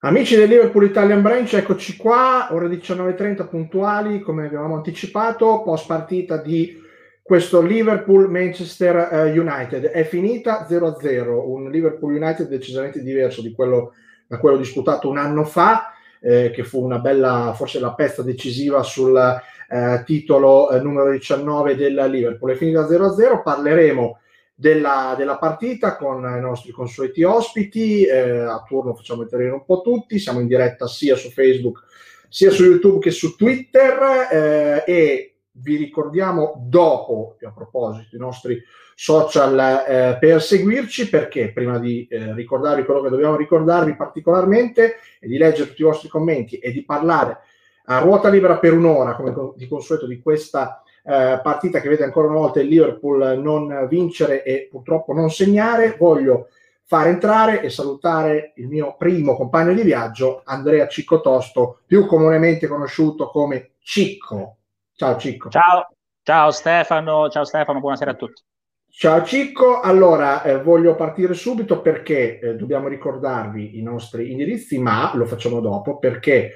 Amici del Liverpool Italian Branch, eccoci qua, ore 19.30 puntuali, come avevamo anticipato, post partita di questo Liverpool-Manchester eh, United. È finita 0-0, un Liverpool United decisamente diverso di quello, da quello disputato un anno fa, eh, che fu una bella, forse la pezza decisiva sul eh, titolo eh, numero 19 del Liverpool. È finita 0-0, parleremo della, della, partita con i nostri consueti ospiti. Eh, a turno facciamo intervenire un po' tutti. Siamo in diretta sia su Facebook sia su YouTube che su Twitter eh, e vi ricordiamo dopo, a proposito, i nostri social eh, per seguirci perché prima di eh, ricordarvi quello che dobbiamo ricordarvi particolarmente e di leggere tutti i vostri commenti e di parlare a ruota libera per un'ora come di consueto di questa eh, partita che vede ancora una volta il Liverpool non vincere e purtroppo non segnare, voglio fare entrare e salutare il mio primo compagno di viaggio, Andrea Cicco Tosto, più comunemente conosciuto come Cicco. Ciao Cicco. Ciao, ciao Stefano, ciao Stefano, buonasera a tutti. Ciao Cicco, allora eh, voglio partire subito perché eh, dobbiamo ricordarvi i nostri indirizzi, ma lo facciamo dopo perché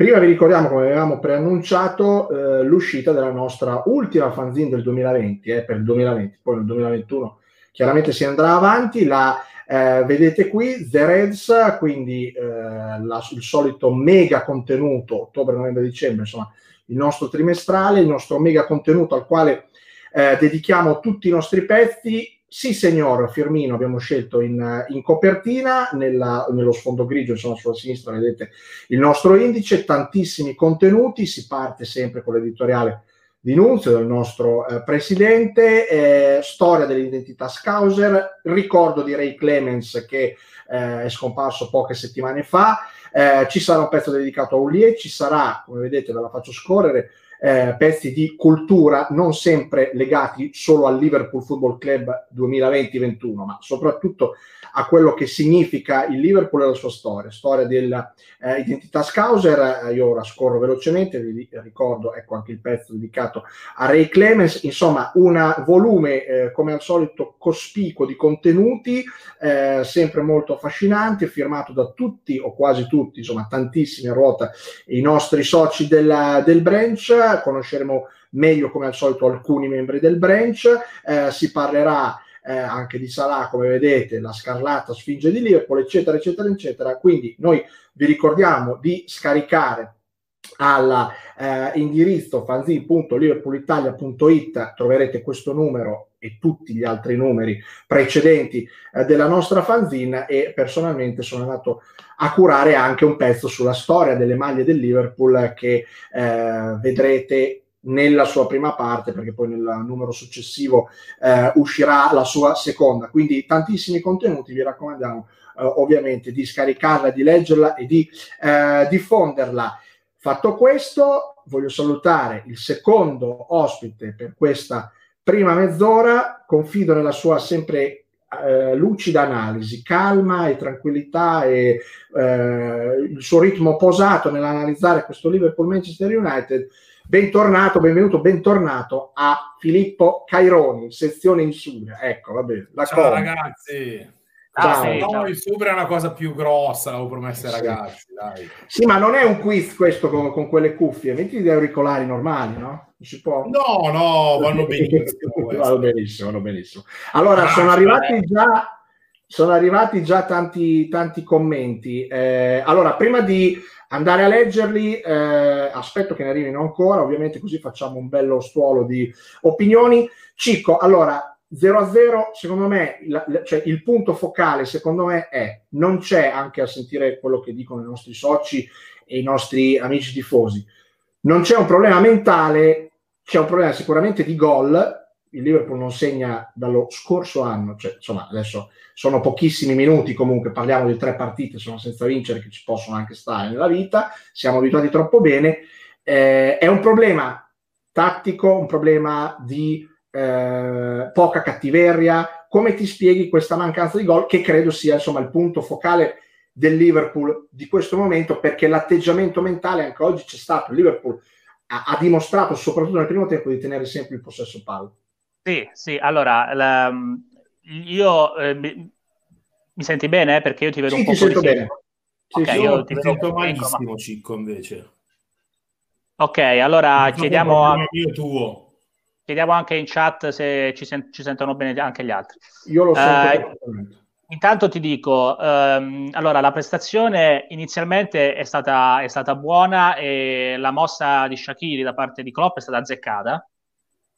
Prima vi ricordiamo, come avevamo preannunciato, eh, l'uscita della nostra ultima fanzine del 2020, eh, per il 2020, poi nel 2021 chiaramente si andrà avanti. La eh, vedete qui, The Reds, quindi eh, la, il solito mega contenuto, ottobre, novembre, dicembre, insomma, il nostro trimestrale, il nostro mega contenuto al quale eh, dedichiamo tutti i nostri pezzi sì, signor Firmino, abbiamo scelto in, in copertina, nella, nello sfondo grigio, insomma, sulla sinistra vedete il nostro indice, tantissimi contenuti, si parte sempre con l'editoriale di Nunzio, del nostro eh, presidente, eh, storia dell'identità Scouser, ricordo di Ray Clemens che eh, è scomparso poche settimane fa, eh, ci sarà un pezzo dedicato a Ulie, ci sarà, come vedete ve la faccio scorrere, eh, pezzi di cultura non sempre legati solo al Liverpool Football Club 2020-21, ma soprattutto a quello che significa il Liverpool e la sua storia, storia dell'identità eh, Scouser. Eh, io ora scorro velocemente, vi ricordo, ecco anche il pezzo dedicato a Ray Clemens, insomma, un volume eh, come al solito cospicuo di contenuti, eh, sempre molto affascinante, firmato da tutti o quasi tutti, insomma, tantissimi a ruota i nostri soci della, del branch. Conosceremo meglio come al solito alcuni membri del branch, eh, si parlerà eh, anche di Salah, come vedete, la scarlata sfinge di Liverpool, eccetera, eccetera, eccetera. Quindi noi vi ricordiamo di scaricare all'indirizzo eh, fanzine.liverpoolitalia.it troverete questo numero e tutti gli altri numeri precedenti eh, della nostra fanzine e personalmente sono andato a curare anche un pezzo sulla storia delle maglie del Liverpool che eh, vedrete nella sua prima parte, perché poi nel numero successivo eh, uscirà la sua seconda. Quindi tantissimi contenuti, vi raccomandiamo eh, ovviamente di scaricarla, di leggerla e di eh, diffonderla. Fatto questo, voglio salutare il secondo ospite per questa prima mezz'ora, confido nella sua sempre eh, lucida analisi, calma e tranquillità e eh, il suo ritmo posato nell'analizzare questo Liverpool Manchester United Bentornato, benvenuto, bentornato a Filippo Caironi, sezione Insubria. Ecco, va bene. Ciao ragazzi. Ciao. No, il Subria è una cosa più grossa, l'avevo promesso ai ragazzi. Dai. Sì, ma non è un quiz questo con, con quelle cuffie, metti gli auricolari normali, no? Non si può? No, no, vanno benissimo. vanno benissimo, vanno benissimo. Allora, ah, sono arrivati già sono arrivati già tanti, tanti commenti. Eh, allora, prima di andare a leggerli, eh, aspetto che ne arrivino ancora, ovviamente così facciamo un bello stuolo di opinioni. Cicco, allora 0 a 0, secondo me, la, cioè, il punto focale, secondo me, è non c'è anche a sentire quello che dicono i nostri soci e i nostri amici tifosi. Non c'è un problema mentale, c'è un problema sicuramente di gol. Il Liverpool non segna dallo scorso anno, cioè, insomma, adesso sono pochissimi minuti comunque, parliamo di tre partite, sono senza vincere che ci possono anche stare nella vita, siamo abituati troppo bene, eh, è un problema tattico, un problema di eh, poca cattiveria, come ti spieghi questa mancanza di gol che credo sia insomma il punto focale del Liverpool di questo momento perché l'atteggiamento mentale anche oggi c'è stato, il Liverpool ha, ha dimostrato soprattutto nel primo tempo di tenere sempre il possesso palla. Sì, sì, allora la, io eh, mi, mi, senti bene? Perché io ti vedo sì, un po' ti sento bene. Sì, ok, io ti sento malissimo, Cicco, invece. Ok, allora chiediamo... A... Tuo. Chiediamo anche in chat se ci, sen- ci, sentono bene anche gli altri. Io lo sento. Uh, intanto ti dico, um, allora la prestazione inizialmente è stata, è stata, buona e la mossa di Shakiri da parte di Klopp è stata azzeccata.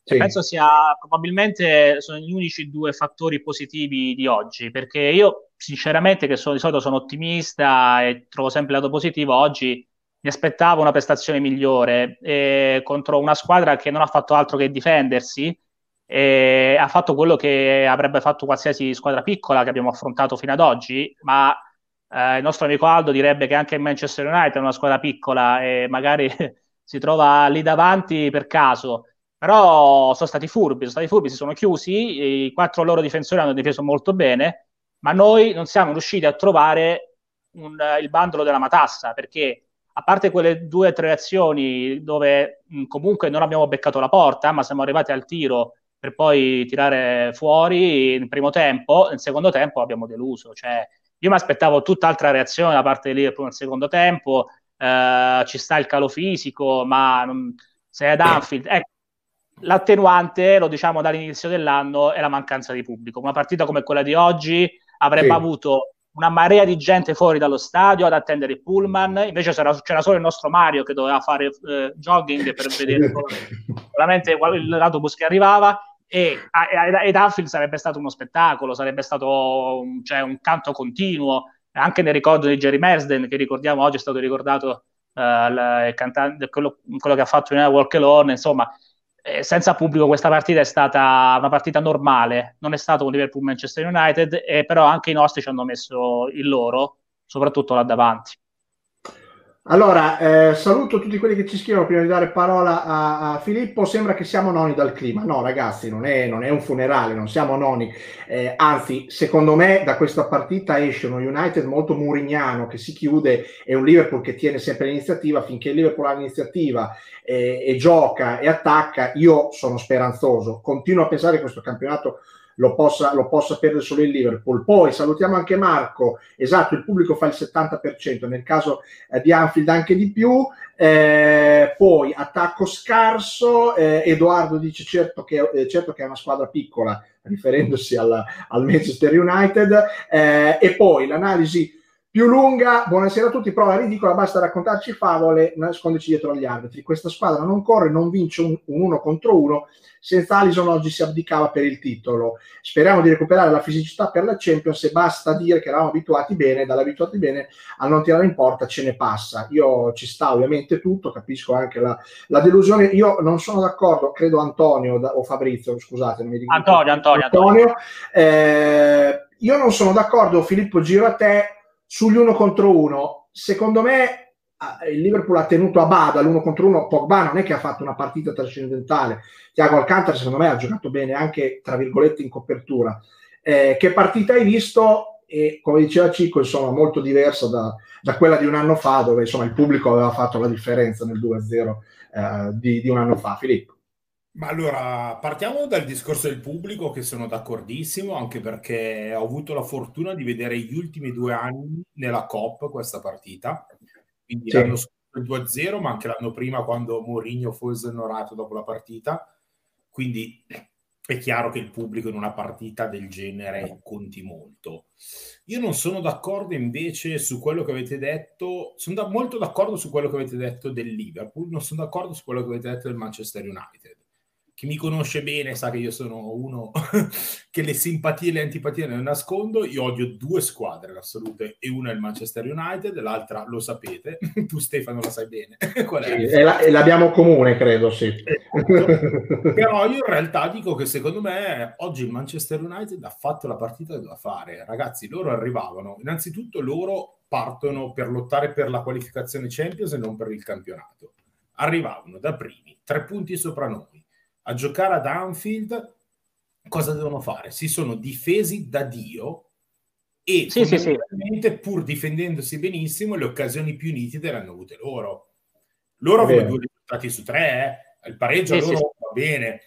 Sì. Penso sia probabilmente sono gli unici due fattori positivi di oggi, perché io sinceramente che sono, di solito sono ottimista e trovo sempre il lato positivo, oggi mi aspettavo una prestazione migliore eh, contro una squadra che non ha fatto altro che difendersi e ha fatto quello che avrebbe fatto qualsiasi squadra piccola che abbiamo affrontato fino ad oggi, ma eh, il nostro amico Aldo direbbe che anche il Manchester United è una squadra piccola e magari si trova lì davanti per caso. Però sono stati furbi, sono stati furbi, si sono chiusi, i quattro loro difensori hanno difeso molto bene, ma noi non siamo riusciti a trovare un, il bandolo della matassa perché a parte quelle due o tre azioni dove mh, comunque non abbiamo beccato la porta, ma siamo arrivati al tiro per poi tirare fuori in primo tempo, nel secondo tempo abbiamo deluso. Cioè, io mi aspettavo tutt'altra reazione da parte di Liverpool nel secondo tempo, eh, ci sta il calo fisico, ma non, se è ad Anfield... Ecco, l'attenuante, lo diciamo dall'inizio dell'anno, è la mancanza di pubblico. Una partita come quella di oggi avrebbe sì. avuto una marea di gente fuori dallo stadio ad attendere il pullman, invece c'era, solo il nostro Mario che doveva fare eh, jogging per vedere solamente l'autobus che arrivava e ed Anfield sarebbe stato uno spettacolo, sarebbe stato un, cioè, un canto continuo, anche nel ricordo di Jerry Mersden che ricordiamo oggi è stato ricordato uh, il cantante, quello, quello, che ha fatto in Walk Alone, insomma eh, senza pubblico questa partita è stata una partita normale, non è stato un Liverpool Manchester United, eh, però anche i nostri ci hanno messo il loro, soprattutto là davanti. Allora, eh, saluto tutti quelli che ci scrivono prima di dare parola a, a, Filippo. Sembra che siamo noni dal clima. No, ragazzi, non è, non è un funerale, non siamo noni. Eh, anzi, secondo me, da questa partita esce uno United molto murignano che si chiude e un Liverpool che tiene sempre l'iniziativa. Finché il Liverpool ha l'iniziativa e, e gioca e attacca, io sono speranzoso. Continuo a pensare che questo campionato lo possa, lo possa perdere solo il Liverpool. Poi salutiamo anche Marco, esatto, il pubblico fa il 70%, nel caso eh, di Anfield anche di più. Eh, poi attacco scarso, eh, Edoardo dice certo che, eh, certo che, è una squadra piccola, riferendosi alla, al Manchester United, eh, e poi l'analisi più lunga, buonasera a tutti, prova ridicola, basta raccontarci favole, nasconderci dietro agli arbitri. Questa squadra non corre, non vince un, un uno contro uno, senza Alison oggi si abdicava per il titolo. Speriamo di recuperare la fisicità per la Champions e basta dire che eravamo abituati bene, dall'abituati bene a non tirare in porta ce ne passa. Io ci sta ovviamente tutto, capisco anche la, la delusione. Io non sono d'accordo, credo Antonio da, o Fabrizio, scusate, non mi dico. Antonio, Antonio, Antonio. Antonio. Eh, io non sono d'accordo, Filippo, giro a te sugli uno contro uno. Secondo me il Liverpool ha tenuto a bada l'uno contro uno. Pogba non è che ha fatto una partita trascendentale. Tiago Alcantara, secondo me, ha giocato bene anche tra virgolette in copertura. Eh, che partita hai visto? E come diceva Cico, insomma, molto diversa da, da, quella di un anno fa, dove insomma il pubblico aveva fatto la differenza nel 2-0 eh, di, di un anno fa. Filippo. Ma allora partiamo dal discorso del pubblico, che sono d'accordissimo, anche perché ho avuto la fortuna di vedere gli ultimi due anni nella COP questa partita. Quindi sì. l'anno scorso il 2-0, ma anche l'anno prima quando Mourinho fu esonorato dopo la partita. Quindi è chiaro che il pubblico in una partita del genere conti molto. Io non sono d'accordo invece su quello che avete detto, sono da, molto d'accordo su quello che avete detto del Liverpool, non sono d'accordo su quello che avete detto del Manchester United chi mi conosce bene sa che io sono uno che le simpatie e le antipatie non nascondo. Io odio due squadre in assoluto, e una è il Manchester United, l'altra lo sapete. tu, Stefano, lo sai bene. Qual è? Sì, e, la, l'abbiamo comune, credo, sì. Esatto. Però io in realtà dico che secondo me oggi il Manchester United ha fatto la partita che doveva fare. Ragazzi, loro arrivavano, innanzitutto loro partono per lottare per la qualificazione Champions e non per il campionato. Arrivavano da primi, tre punti sopra noi a giocare ad Anfield, cosa devono fare? Si sono difesi da Dio e sì, sì, sì. pur difendendosi benissimo, le occasioni più nitide le hanno avute loro. Loro avevano due risultati su tre, eh? il pareggio sì, loro va bene.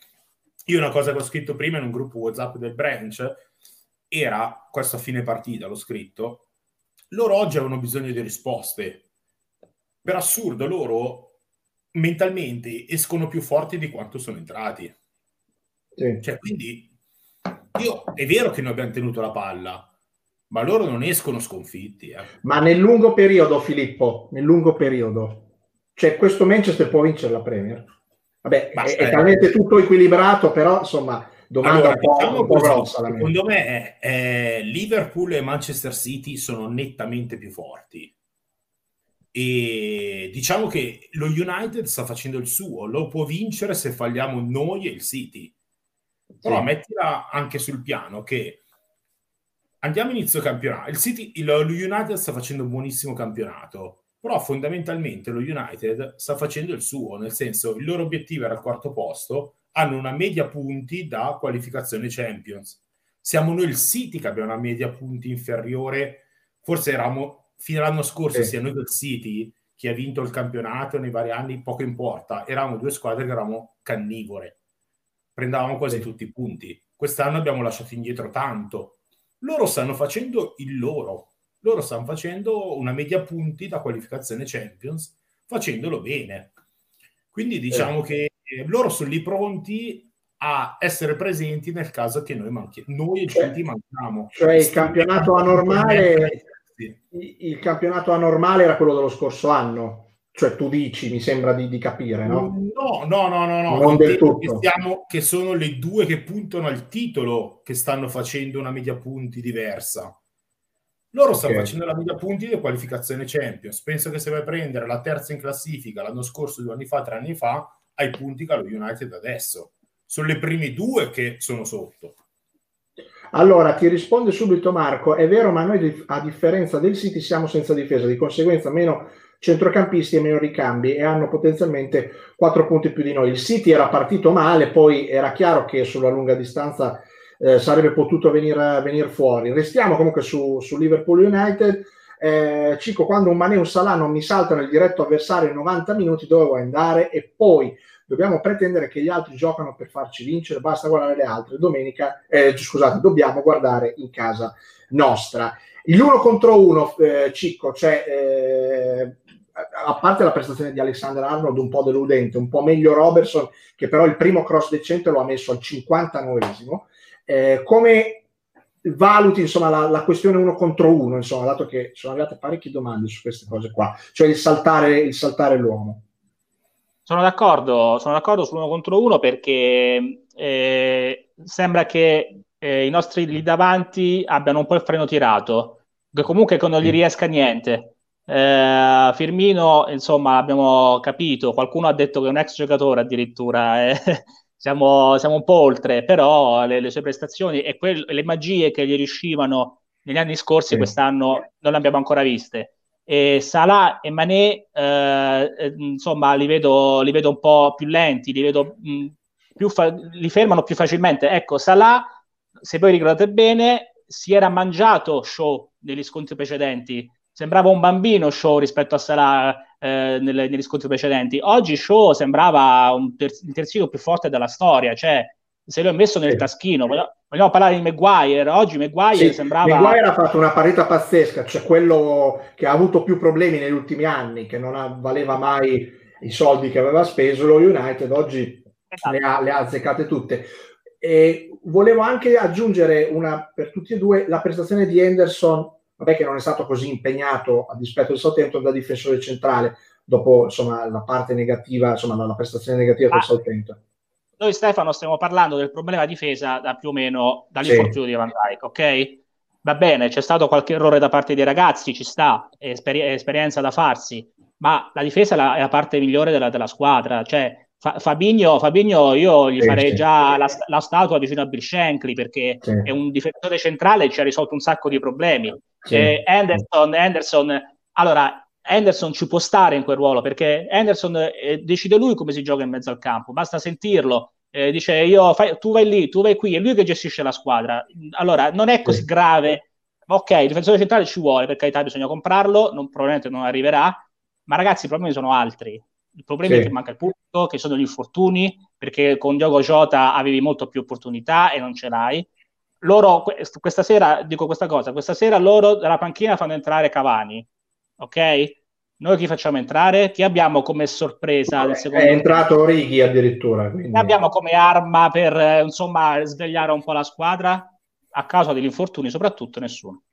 Io una cosa che ho scritto prima in un gruppo WhatsApp del branch era, questo a fine partita l'ho scritto, loro oggi avevano bisogno di risposte. Per assurdo, loro mentalmente escono più forti di quanto sono entrati. Sì. Cioè, quindi io è vero che noi abbiamo tenuto la palla, ma loro non escono sconfitti. Eh. Ma nel lungo periodo, Filippo, nel lungo periodo, cioè questo Manchester può vincere la Premier. Vabbè, è, è, talmente tutto equilibrato, però insomma, domanda allora, un po', diciamo un po grossa. Secondo me è, è, Liverpool e Manchester City sono nettamente più forti. E diciamo che lo United sta facendo il suo, lo può vincere se falliamo noi e il City. Però sì. mettila anche sul piano che andiamo inizio campionato. Il City, il, lo United sta facendo un buonissimo campionato, però fondamentalmente lo United sta facendo il suo, nel senso il loro obiettivo era il quarto posto, hanno una media punti da qualificazione Champions. Siamo noi il City che abbiamo una media punti inferiore, forse eravamo fino all'anno scorso sì. sia noi che il City chi ha vinto il campionato nei vari anni, poco importa, eravamo due squadre che eravamo cannivore, prendevamo quasi sì. tutti i punti. Quest'anno abbiamo lasciato indietro tanto, loro stanno facendo il loro, loro stanno facendo una media punti da qualificazione Champions, facendolo bene. Quindi diciamo eh. che loro sono lì pronti a essere presenti nel caso che noi manchiamo. Noi e cioè, manchiamo. Cioè il campionato anormale, il campionato anormale era quello dello scorso anno. Cioè tu dici, mi sembra di, di capire, no? No, no, no, no, no. Non del tutto. Che, stiamo, che sono le due che puntano al titolo che stanno facendo una media punti diversa. Loro stanno okay. facendo la media punti di qualificazione Champions. Penso che se vai a prendere la terza in classifica l'anno scorso, due anni fa, tre anni fa, hai punti che lo United adesso. Sono le prime due che sono sotto. Allora ti risponde subito Marco: è vero, ma noi a differenza del City siamo senza difesa, di conseguenza meno centrocampisti e meno ricambi e hanno potenzialmente 4 punti più di noi. Il City era partito male, poi era chiaro che sulla lunga distanza eh, sarebbe potuto venire, venire, fuori. Restiamo comunque su, su Liverpool United. Eh, Cico, quando un Mané e un Salah non mi saltano il diretto avversario in 90 minuti, dove vuoi andare? E poi dobbiamo pretendere che gli altri giocano per farci vincere, basta guardare le altre. Domenica, eh, scusate, dobbiamo guardare in casa nostra. L'uno contro uno, eh, Cicco, cioè eh, a parte la prestazione di Alexander Arnold un po' deludente, un po' meglio Robertson, che però il primo cross decente lo ha messo al 59esimo, eh, come valuti insomma la, la, questione uno contro uno, insomma, dato che sono arrivate parecchie domande su queste cose qua, cioè il saltare, il saltare l'uomo. Sono d'accordo, sono d'accordo sull'uno contro uno perché eh, sembra che eh, i nostri lì davanti abbiano un po' il freno tirato, che comunque non gli riesca niente. Eh, Firmino, insomma, abbiamo capito, qualcuno ha detto che è un ex giocatore addirittura, eh. siamo, siamo, un po' oltre, però le, le sue prestazioni e quel, le magie che gli riuscivano negli anni scorsi, sì. quest'anno non le abbiamo ancora viste. E Salah e Mané, eh, eh, insomma, li vedo, li vedo un po' più lenti, li vedo mh, mm, più fa- li fermano più facilmente. Ecco, Salah, se voi ricordate bene, si era mangiato show negli scontri precedenti sembrava un bambino Show rispetto a Salah eh, nelle, negli scontri precedenti. Oggi Show sembrava un ter- il terzino più forte della storia, cioè se l'ho messo nel taschino. Vogliamo, parlare di Maguire. Oggi Maguire sì, sembrava. Maguire ha fatto una parità pazzesca, cioè quello che ha avuto più problemi negli ultimi anni, che non ha, valeva mai i soldi che aveva speso lo United, oggi esatto. le, ha, le ha azzeccate tutte. E volevo anche aggiungere una, per tutti e due la prestazione di Henderson vabbè che non è stato così impegnato a dispetto del Southampton da difensore centrale dopo insomma, la parte negativa, insomma la, prestazione negativa del Southampton. Noi Stefano stiamo parlando del problema difesa da più o meno dall'infortunio sì. di Van Dijk, ok? Va bene, c'è stato qualche errore da parte dei ragazzi, ci sta, è, esperi- è esperienza da farsi, ma la difesa è la, è la parte migliore della, della squadra, cioè Fa- Fabigno, Fabigno, io gli sì, farei sì. già la, la, statua vicino a Bill Shankly perché sì. è un difensore centrale e ci ha risolto un sacco di problemi. Eh, Anderson, Anderson, allora Anderson ci può stare in quel ruolo perché Anderson eh, decide lui come si gioca in mezzo al campo, basta sentirlo. Eh, dice io fai, tu vai lì, tu vai qui, è lui che gestisce la squadra. Allora non è così grave. Ok, il difensore centrale ci vuole, per carità bisogna comprarlo, non, probabilmente non arriverà, ma ragazzi i problemi sono altri. Il problema sì. è che manca il pubblico, che sono gli infortuni, perché con Diogo Jota avevi molto più opportunità e non ce l'hai. loro, questa sera, dico questa cosa, questa sera loro dalla panchina fanno entrare Cavani, ok? Noi chi facciamo entrare? Chi abbiamo come sorpresa del secondo È entrato Righi addirittura. Quindi. Chi abbiamo come arma per eh, insomma svegliare un po' la squadra? A causa degli infortuni, soprattutto nessuno.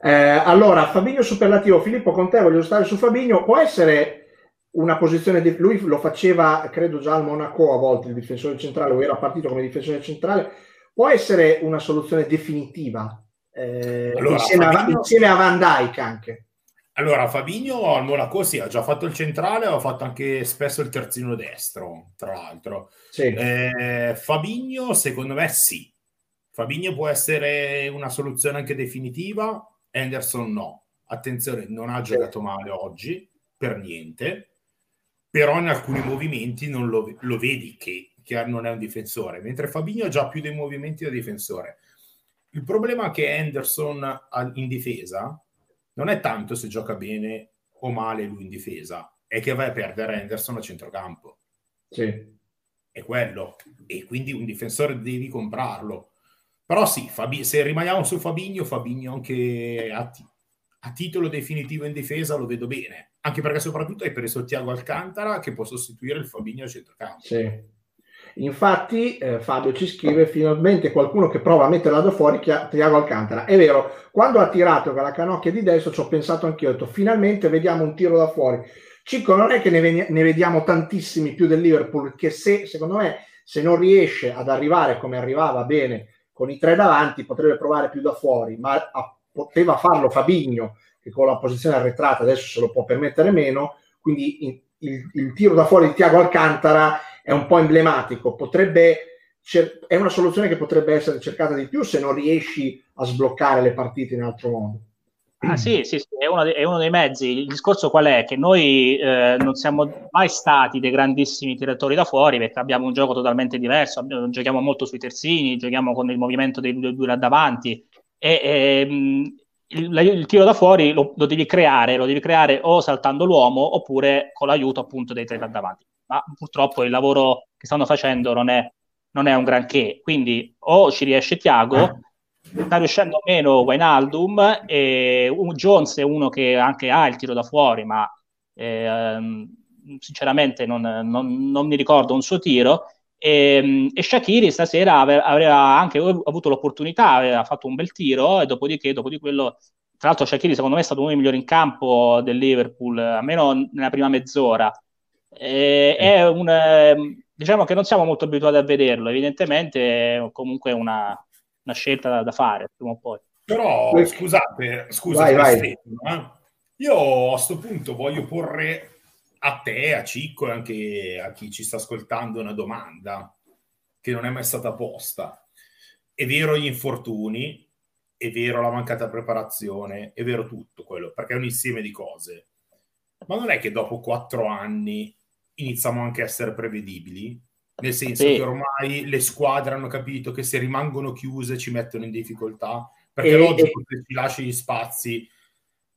Eh, allora, Fabigno superlativo, Filippo, con te voglio stare su Fabigno. Può essere una posizione, di... lui lo faceva, credo già al Monaco a volte, il difensore centrale, o era partito come difensore centrale. Può essere una soluzione definitiva eh, allora, insieme, Fabigno... a, insieme a Van Dyke anche? Allora, Fabigno al Monaco sì, ha già fatto il centrale, ha fatto anche spesso il terzino destro, tra l'altro. Sì. Eh, Fabigno, secondo me, sì. Fabigno può essere una soluzione anche definitiva, Anderson no. Attenzione, non ha giocato male oggi, per niente, però in alcuni movimenti non lo, lo vedi che, che, non è un difensore, mentre Fabigno ha già più dei movimenti da difensore. Il problema che Anderson ha in difesa non è tanto se gioca bene o male lui in difesa, è che vai a perdere Anderson a centrocampo. Sì. È quello. E quindi un difensore devi comprarlo. Però sì, Fabi- se rimaniamo su Fabigno, Fabigno anche a, t- a, titolo definitivo in difesa lo vedo bene. Anche perché soprattutto hai preso Tiago Alcantara che può sostituire il Fabigno a centrocampo. Sì. Infatti eh, Fabio ci scrive finalmente qualcuno che prova a metterla da fuori Tiago Alcantara. È vero, quando ha tirato con la canocchia di destra ci ho pensato anch'io, ho detto finalmente vediamo un tiro da fuori. Cicco, non è che ne, ve- ne vediamo tantissimi più del Liverpool, che se, secondo me, se non riesce ad arrivare come arrivava bene con i tre davanti, potrebbe provare più da fuori, ma a, poteva farlo Fabigno, che con la posizione arretrata adesso se lo può permettere meno, quindi il, il, il tiro da fuori di Tiago Alcantara è un po' emblematico, potrebbe, è una soluzione che potrebbe essere cercata di più se non riesci a sbloccare le partite in altro modo. Ah, sì, sì, sì è, uno de- è, uno dei mezzi. Il discorso qual è? Che noi eh, non siamo mai stati dei grandissimi tiratori da fuori perché abbiamo un gioco totalmente diverso, abbiamo, giochiamo molto sui terzini, giochiamo con il movimento dei due, due là davanti e, e ehm, il, il, tiro da fuori lo, lo, devi creare, lo devi creare o saltando l'uomo oppure con l'aiuto appunto dei tre là davanti ma purtroppo il lavoro che stanno facendo non è, non è un granché. Quindi o ci riesce Tiago, sta riuscendo meno Wijnaldum, e un Jones è uno che anche ha il tiro da fuori, ma eh, sinceramente non, non, non, mi ricordo un suo tiro. E, e Shakiri stasera aveva, aveva anche avuto l'opportunità, aveva fatto un bel tiro e dopodiché, dopo di quello tra l'altro Shakiri secondo me è stato uno dei migliori in campo del Liverpool, almeno nella prima mezz'ora. Eh, è un, ehm, diciamo che non siamo molto abituati a vederlo, evidentemente è comunque una, una scelta da, da, fare prima o poi. Però scusate, scusate, vai, vai. Eh? io a questo punto voglio porre a te, a Cicco e anche a chi ci sta ascoltando una domanda che non è mai stata posta. È vero gli infortuni, è vero la mancata preparazione, è vero tutto quello, perché è un insieme di cose. Ma non è che dopo quattro anni iniziamo anche a essere prevedibili, nel senso sì. che ormai le squadre hanno capito che se rimangono chiuse ci mettono in difficoltà, perché e, logico e... se ci lasci gli spazi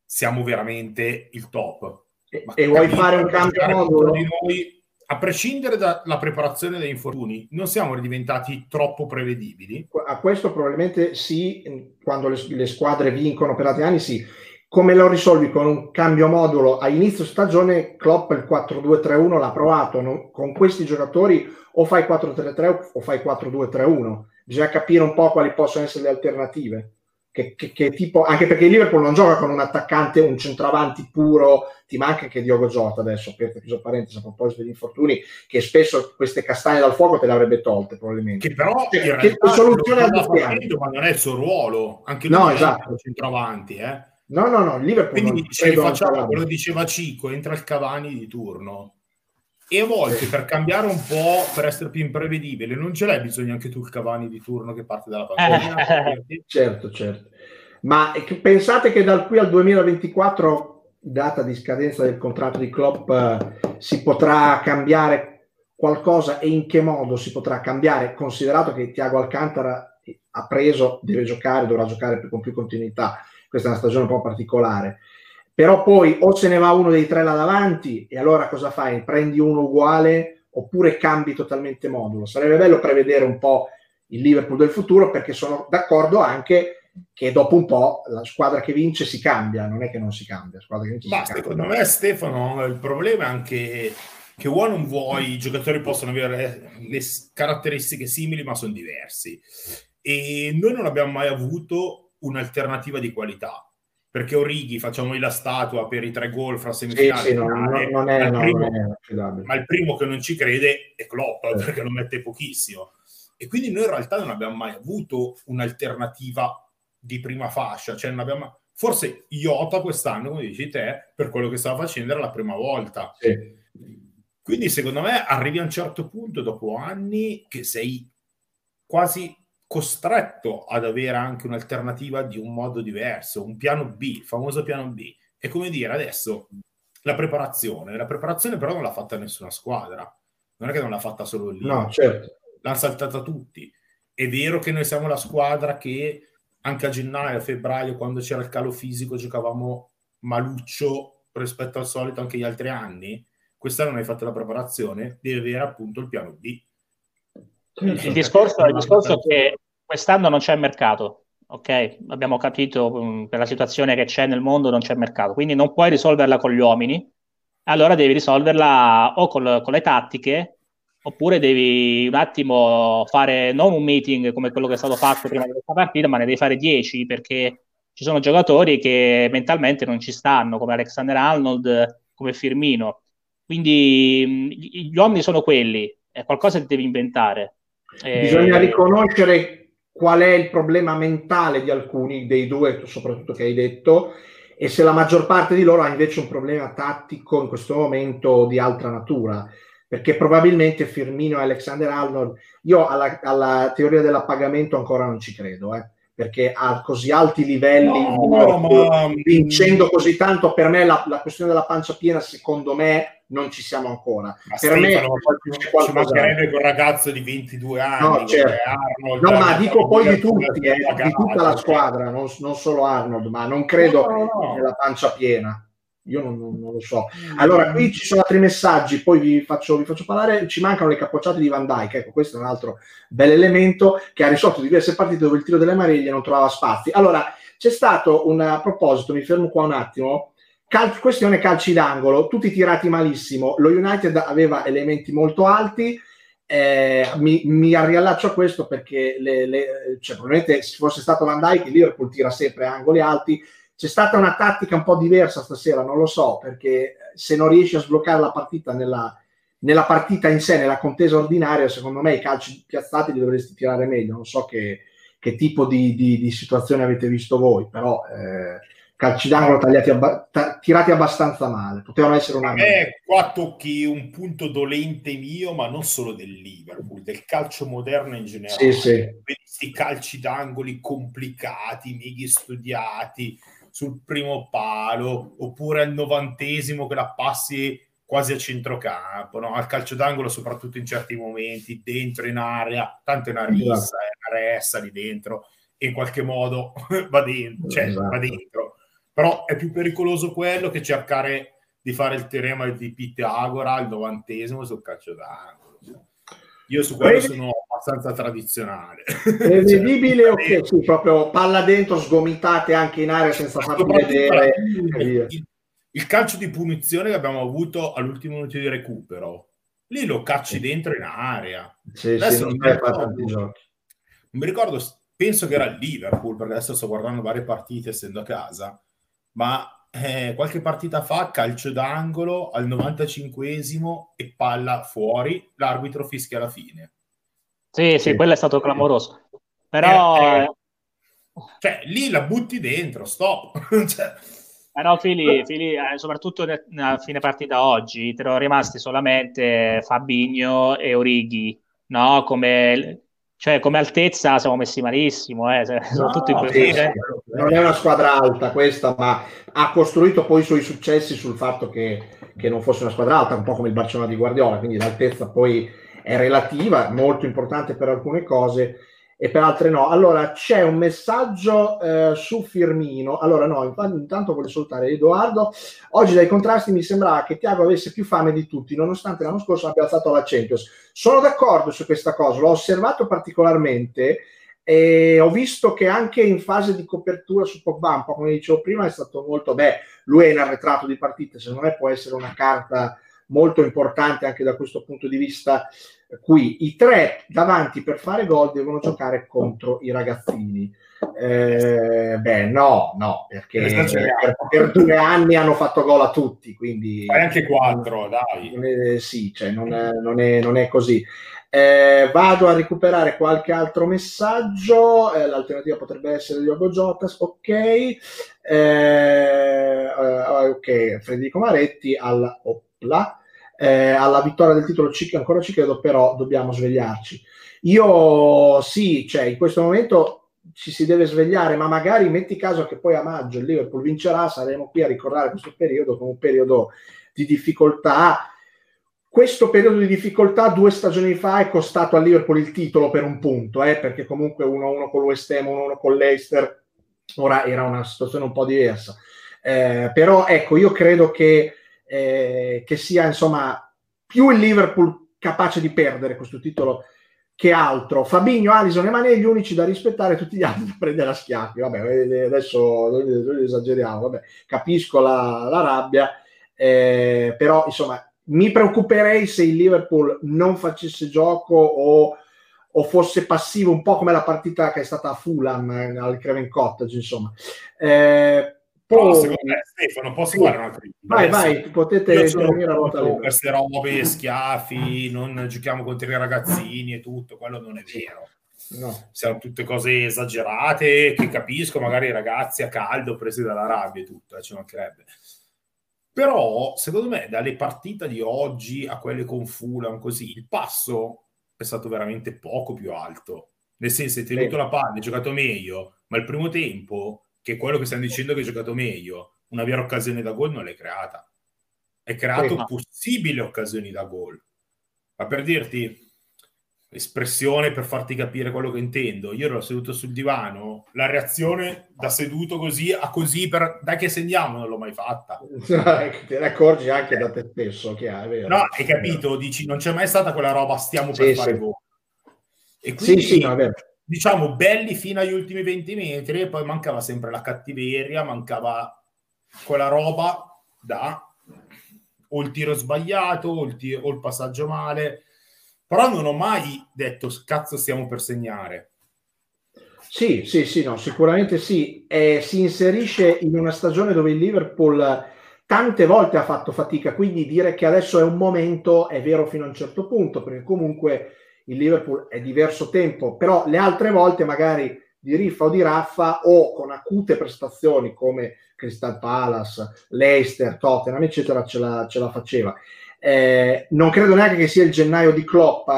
siamo veramente il top. E, e vuoi fare un cambio? Di noi, a prescindere dalla preparazione degli infortuni, non siamo diventati troppo prevedibili? A questo probabilmente sì, quando le, le squadre vincono per altri anni sì come lo risolvi con un cambio modulo a inizio stagione Klopp il 4-2-3-1 l'ha provato non, con questi giocatori o fai 4-3-3 o fai 4-2-3-1 bisogna capire un po' quali possono essere le alternative che, che, che tipo, anche perché il Liverpool non gioca con un attaccante un centravanti puro ti manca anche Diogo Jota adesso aperto chiuso parentesi a proposito degli infortuni che spesso queste castagne dal fuoco te le avrebbe tolte probabilmente. Che però che, che soluzione al ma non è il suo ruolo anche lui no, esatto. centravanti eh No, no, no, il Liverpool Quindi ce li facciamo, quello diceva Cico, entra il Cavani di turno. E a volte per cambiare un po', per essere più imprevedibile, non ce l'hai bisogno anche tu il Cavani di turno che parte dalla panchina? certo, certo. Ma pensate che da qui al 2024, data di scadenza del contratto di Klopp, eh, si potrà cambiare qualcosa e in che modo si potrà cambiare, considerato che Tiago Alcantara ha preso, deve giocare, dovrà giocare più, con più continuità questa è una stagione un po' particolare. Però poi o se ne va uno dei tre là davanti e allora cosa fai? Prendi uno uguale oppure cambi totalmente modulo. Sarebbe bello prevedere un po' il Liverpool del futuro perché sono d'accordo anche che dopo un po' la squadra che vince si cambia, non è che non si cambia. Ma secondo me Stefano il problema è anche che vuoi non vuoi i giocatori possono avere le caratteristiche simili ma sono diversi e noi non abbiamo mai avuto un'alternativa di qualità perché Orighi facciamo la statua per i tre gol fra semifinali sì, sì, no, non è, no, primo, non è ma il primo che non ci crede è Klopp sì. perché lo mette pochissimo e quindi noi in realtà non abbiamo mai avuto un'alternativa di prima fascia cioè non abbiamo forse Iota quest'anno come dici te per quello che stava facendo era la prima volta sì. quindi secondo me arrivi a un certo punto dopo anni che sei quasi costretto ad avere anche un'alternativa di un modo diverso, un piano B, il famoso piano B. È come dire adesso la preparazione, la preparazione però non l'ha fatta nessuna squadra, non è che non l'ha fatta solo lì, no, certo. l'hanno saltata tutti. È vero che noi siamo la squadra che anche a gennaio, a febbraio, quando c'era il calo fisico, giocavamo maluccio rispetto al solito anche gli altri anni. Quest'anno non hai fatto la preparazione, devi avere appunto il piano B il discorso, il discorso è che quest'anno non c'è mercato, ok? Abbiamo capito um, per la situazione che c'è nel mondo non c'è mercato, quindi non puoi risolverla con gli uomini, allora devi risolverla o con, con le tattiche oppure devi un attimo fare non un meeting come quello che è stato fatto prima di questa partita, ma ne devi fare 10 perché ci sono giocatori che mentalmente non ci stanno, come Alexander Arnold, come Firmino. Quindi mm, gli uomini sono quelli, è qualcosa che devi inventare. Bisogna riconoscere qual è il problema mentale di alcuni dei due, soprattutto che hai detto, e se la maggior parte di loro ha invece un problema tattico in questo momento di altra natura. Perché probabilmente Firmino e Alexander Arnold, io alla, alla teoria dell'appagamento ancora non ci credo, eh perché a così alti livelli, no, no, ma... vincendo così tanto, per me la, la, questione della pancia piena, secondo me, non ci siamo ancora. Ma per Stefano, me ci, ci mancherebbe quel ragazzo di 22 anni. No, certo. Arnold, no ma dico poi di tutti, eh, di tutta la squadra, non, non, solo Arnold, ma non credo no, nella pancia piena. Io non, non, non, lo so. Mm. Allora, qui ci sono altri messaggi, poi vi faccio, vi faccio, parlare. Ci mancano le capocciate di Van Dyke. Ecco, questo è un altro bel elemento che ha risolto diverse partite dove il tiro delle Mariglie non trovava spazi. Allora, c'è stato un a proposito, mi fermo qua un attimo. Cal- questione calci d'angolo, tutti tirati malissimo. Lo United aveva elementi molto alti. Eh, mi, mi riallaccio a questo perché le, le, cioè, probabilmente se fosse stato Van Dyke, Liverpool tira sempre angoli alti c'è stata una tattica un po' diversa stasera, non lo so, perché se non riesci a sbloccare la partita nella, nella partita in sé, nella contesa ordinaria, secondo me i calci piazzati li dovresti tirare meglio. Non so che, che tipo di, di, di, situazione avete visto voi, però eh, calci d'angolo tagliati abba- t- tirati abbastanza male. Potevano essere una. Me qua tocchi un punto dolente mio, ma non solo del Liverpool, del calcio moderno in generale. Sì, sì. Questi calci d'angoli complicati, mighi studiati sul primo palo, oppure al novantesimo che la passi quasi a centrocampo, no? al calcio d'angolo soprattutto in certi momenti, dentro in area, tanto è una rissa, esatto. è una ressa lì dentro, e in qualche modo va dentro, cioè, esatto. va dentro. Però è più pericoloso quello che cercare di fare il teorema di Pitagora al novantesimo sul calcio d'angolo. Io su quello sono abbastanza tradizionale. Prevedibile cioè, o che sì, proprio palla dentro, sgomitate anche in aria senza farti vedere. Il, il, calcio di punizione che abbiamo avuto all'ultimo minuto di recupero, lì lo cacci dentro in area. Sì, adesso sì, non, mi ricordo, non mi ricordo, penso che era il Liverpool, perché adesso sto guardando varie partite essendo a casa, ma eh, qualche partita fa calcio d'angolo al 95esimo e palla fuori, l'arbitro fischia alla fine. Sì, sì, quello è stato clamoroso. Però... Eh, eh, cioè, lì la butti dentro, stop. cioè... Però Fili, Fili eh, soprattutto a fine partita oggi, te erano rimasti solamente Fabigno e Orighi, no? Come, cioè, come altezza siamo messi malissimo, eh? soprattutto no, in questo sì, Non è una squadra alta questa, ma ha costruito poi i suoi successi sul fatto che, che non fosse una squadra alta, un po' come il Barcellona di Guardiola, quindi l'altezza poi è relativa, molto importante per alcune cose. E per altre no. Allora c'è un messaggio eh, su Firmino. Allora, no, intanto voglio salutare Edoardo. Oggi dai contrasti mi sembrava che Tiago avesse più fame di tutti, nonostante l'anno scorso abbia alzato la Champions. Sono d'accordo su questa cosa, l'ho osservato particolarmente. E ho visto che anche in fase di copertura su Pogba, un come dicevo prima, è stato molto beh. Lui è in arretrato di partite, secondo me può essere una carta molto importante anche da questo punto di vista qui i tre davanti per fare gol devono giocare contro i ragazzini. Eh, beh, no, no, perché per, per, due anni hanno fatto gol a tutti, quindi... Fai anche quattro, dai. Eh, sì, cioè, non, è, non, è, non, è, così. Eh, vado a recuperare qualche altro messaggio. Eh, l'alternativa potrebbe essere Diogo Jotas, ok. Eh, eh, ok, Federico Maretti alla Opla eh, alla vittoria del titolo ci, ancora ci credo, però dobbiamo svegliarci. Io sì, cioè in questo momento ci si deve svegliare, ma magari metti caso che poi a maggio il Liverpool vincerà, saremo qui a ricordare questo periodo come un periodo di difficoltà. Questo periodo di difficoltà due stagioni fa è costato al Liverpool il titolo per un punto, eh, perché comunque 1-1 con l'West Ham, 1-1 con l'Eister, ora era una situazione un po' diversa. Eh, però ecco, io credo che eh, che sia insomma più il Liverpool capace di perdere questo titolo che altro. Fabigno, Alison e Mane gli unici da rispettare, tutti gli altri da prendere a schiaffi. Vabbè, adesso non esageriamo, vabbè, capisco la, la rabbia, eh, però insomma mi preoccuperei se il Liverpool non facesse gioco o, o, fosse passivo, un po' come la partita che è stata a Fulham eh, al Craven Cottage, insomma. Eh, poi, secondo me, Stefano, posso sì. fare una critica? Vai, vai, potete venire a ruota Queste robe, schiaffi, non giochiamo contro i ragazzini e tutto, quello non è vero. No. Siamo tutte cose esagerate che capisco, magari i ragazzi a caldo presi dalla rabbia e tutto, eh, ci mancherebbe. Però, secondo me, dalle partite di oggi a quelle con Fulham, così, il passo è stato veramente poco più alto. Nel senso, hai tenuto Beh. la palla, hai giocato meglio, ma il primo tempo che quello che stiamo dicendo che hai giocato meglio, una vera occasione da gol non l'hai creata. Hai creato sì, possibili occasioni da gol. Ma per dirti, espressione per farti capire quello che intendo, io ero seduto sul divano, la reazione da seduto così a così per dai che segniamo non l'ho mai fatta. Te ne accorgi anche da te stesso che hai, vero? No, hai capito, dici non c'è mai stata quella roba stiamo per sì, fare sì. gol. E quindi, sì, sì, no, è vero diciamo, belli fino agli ultimi 20 metri e poi mancava sempre la cattiveria, mancava quella roba da o il tiro sbagliato o il, tiro, o il passaggio male. Però non ho mai detto cazzo stiamo per segnare. Sì, sì, sì, no, sicuramente sì. Eh, si inserisce in una stagione dove il Liverpool tante volte ha fatto fatica, quindi dire che adesso è un momento è vero fino a un certo punto, perché comunque il Liverpool è diverso tempo, però le altre volte magari di riffa o di raffa o con acute prestazioni come Crystal Palace, Leicester, Tottenham, eccetera, ce la, ce la faceva. Eh, non credo neanche che sia il gennaio di Klopp,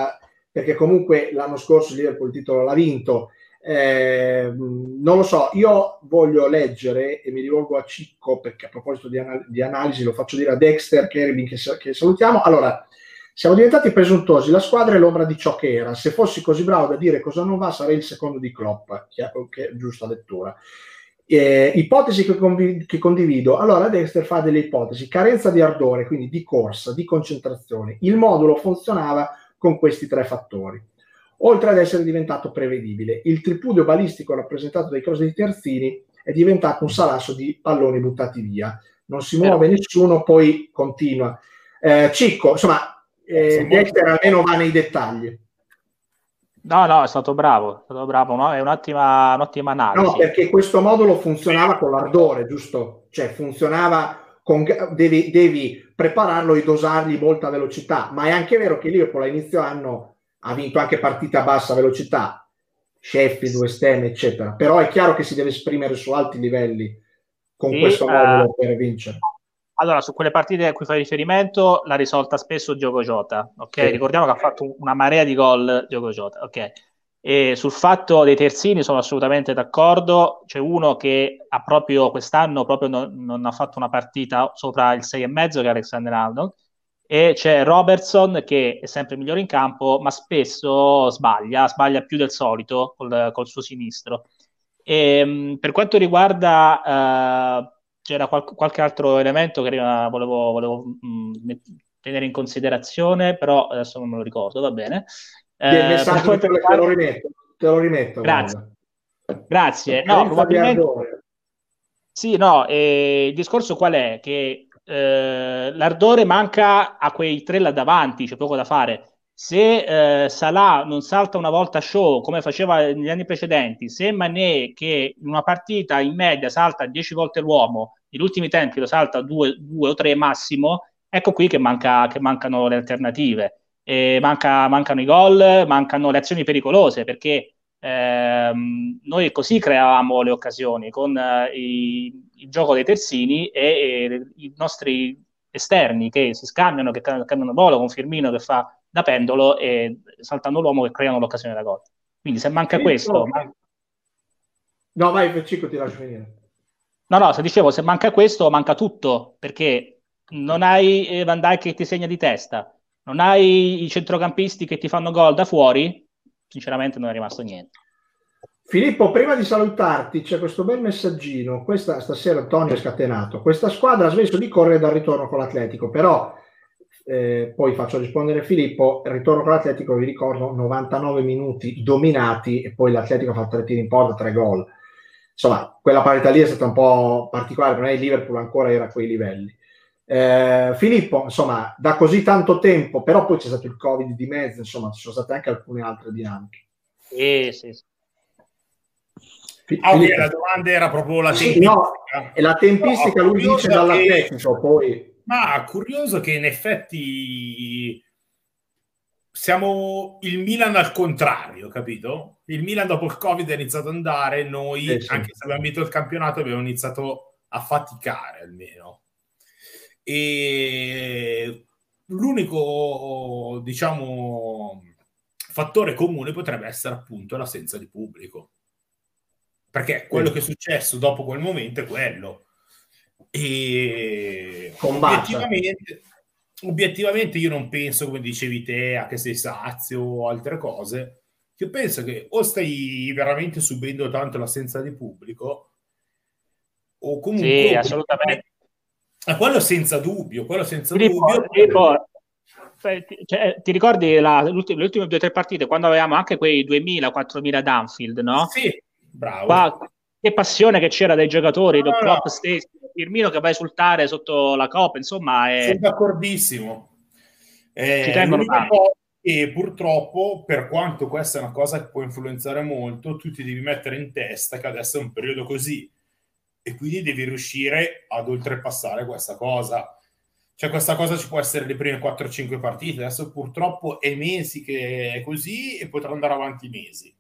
perché comunque l'anno scorso il Liverpool il titolo l'ha vinto. Eh, non lo so, io voglio leggere e mi rivolgo a Cicco perché a proposito di, anal- di analisi lo faccio dire a Dexter Kervin che, che salutiamo. Allora, siamo diventati presuntuosi, la squadra è l'ombra di ciò che era. Se fossi così bravo da dire cosa non va, sarei il secondo di Klopp, che, che è giusta lettura. Eh, ipotesi che, conv- che, condivido. Allora, Dexter fa delle ipotesi. Carenza di ardore, quindi di corsa, di concentrazione. Il modulo funzionava con questi tre fattori. Oltre ad essere diventato prevedibile, il tripudio balistico rappresentato dai cross dei terzini è diventato un salasso di palloni buttati via. Non si muove nessuno, poi continua. Eh, Cicco, insomma, eh, Dexter almeno va nei dettagli. No, no, è stato bravo, è stato bravo, no? è un'ottima, un'ottima analisi. No, perché questo modulo funzionava con l'ardore, giusto? Cioè funzionava con... Devi, devi prepararlo e dosargli molta velocità, ma è anche vero che Liverpool a inizio anno ha vinto anche partite a bassa velocità, Sheffield, West Ham, eccetera, però è chiaro che si deve esprimere su alti livelli con sì, questo modulo uh, per vincere. Allora, su quelle partite a cui fai riferimento l'ha risolta spesso Gioco Jota, ok? Sì. Ricordiamo che ha fatto una marea di gol Gioco Jota, ok? E sul fatto dei terzini sono assolutamente d'accordo. C'è uno che ha proprio quest'anno proprio non, non ha fatto una partita sopra il 6,5 che è Alexander Arnold. e c'è Robertson che è sempre migliore in campo, ma spesso sbaglia, sbaglia più del solito col, col suo sinistro. E, ehm, per quanto riguarda, uh, c'era qual- qualche altro elemento che volevo, volevo mh, tenere in considerazione, però adesso non me lo ricordo, va bene. Eh, il messaggio te, riguarda... te, lo rimetto, te lo rimetto. Grazie. Grazie. No, probabilmente... Sì, no, eh, il discorso qual è? Che eh, l'ardore manca a quei tre là davanti, c'è poco da fare. Se eh, Salah non salta una volta show come faceva negli anni precedenti, se Mané che in una partita in media salta 10 volte l'uomo, negli ultimi tempi lo salta due, due o tre massimo, ecco qui che, manca, che mancano le alternative. Manca, mancano i gol, mancano le azioni pericolose perché ehm, noi così creavamo le occasioni con eh, i, il gioco dei terzini e, e, i nostri esterni che si scambiano, che cambiano volo con Firmino che fa da pendolo e saltando l'uomo che creano l'occasione da gol. Quindi se manca questo... Ma... No, vai, Cico, ti lascio venire. No, no, se dicevo, se manca questo, manca tutto, perché non hai eh, Van Dijk che ti segna di testa, non hai i centrocampisti che ti fanno gol da fuori, sinceramente non è rimasto niente. Filippo, prima di salutarti, c'è questo bel messaggino. Questa, stasera Antonio è scatenato. Questa squadra ha smesso di correre dal ritorno con l'Atletico, però eh, poi faccio rispondere Filippo. Il ritorno con l'Atletico, vi ricordo, 99 minuti dominati e poi l'Atletico fa tre tiri in porta, tre gol. Insomma, quella parità lì è stata un po' particolare, per me il Liverpool ancora era a quei livelli. Eh, Filippo, insomma, da così tanto tempo, però poi c'è stato il Covid di mezzo, insomma, ci sono state anche alcune altre dinamiche. Sì, sì, sì. Ah, okay, la domanda era proprio la tempistica. Sì, no, è la tempistica, no, lui dice dall'Atletico, che... poi... Ma curioso che in effetti siamo il Milan al contrario, capito? Il Milan dopo il Covid è iniziato ad andare, noi, eh sì. anche se abbiamo vinto il campionato, abbiamo iniziato a faticare almeno. E l'unico, diciamo, fattore comune potrebbe essere appunto l'assenza di pubblico perché quello che è successo dopo quel momento è quello. E obiettivamente, obiettivamente, io non penso, come dicevi te, a che sei sazio o altre cose. Io penso che o stai veramente subendo tanto l'assenza di pubblico, o comunque. Sì, assolutamente. A quello senza dubbio, quello senza Filippo, dubbio. Filippo, cioè, ti ricordi la, le ultime due o tre partite quando avevamo anche quei 2000-4000 Danfield, no? Sì, Bravo. Qua, che passione che c'era dai giocatori, no, Klopp no. stesso, Firmino che va a esultare sotto la coppa, insomma... È... Sono d'accordissimo. Eh, Ci tengono e purtroppo, per quanto questa è una cosa che può influenzare molto, tu ti devi mettere in testa che adesso è un periodo così e quindi devi riuscire ad oltrepassare questa cosa. Cioè, questa cosa ci può essere le prime 4-5 partite. Adesso purtroppo è mesi che è così e potrà andare avanti mesi.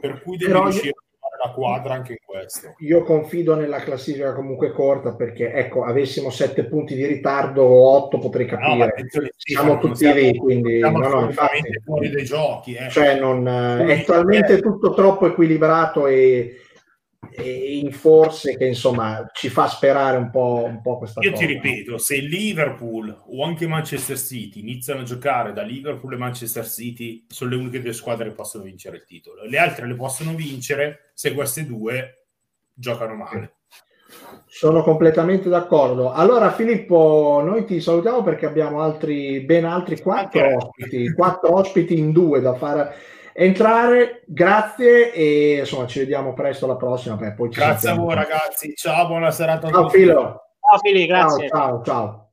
Per cui devi Però riuscire io la quadra anche in questo. Io confido nella classifica comunque corta perché ecco, avessimo sette punti di ritardo o otto potrei capire. No, siamo tutti siamo, lì, quindi siamo no, no, infatti, fuori dai giochi. Eh. Cioè non, è talmente eh. tutto troppo equilibrato e in forze che insomma ci fa sperare un po', un po questa Io cosa. ti ripeto, se Liverpool o anche Manchester City iniziano a giocare da Liverpool e Manchester City, sono le uniche due squadre che possono vincere il titolo. Le altre le possono vincere se queste due giocano male. Sono completamente d'accordo. Allora, Filippo, noi ti salutiamo perché abbiamo altri, ben altri quattro ospiti, quattro ospiti in due da fare entrare. Grazie e insomma ci vediamo presto alla prossima. Beh, poi grazie a voi ragazzi, ciao, buona serata a ciao, tutti. Filo. Ciao Fili, grazie. Ciao, ciao, ciao.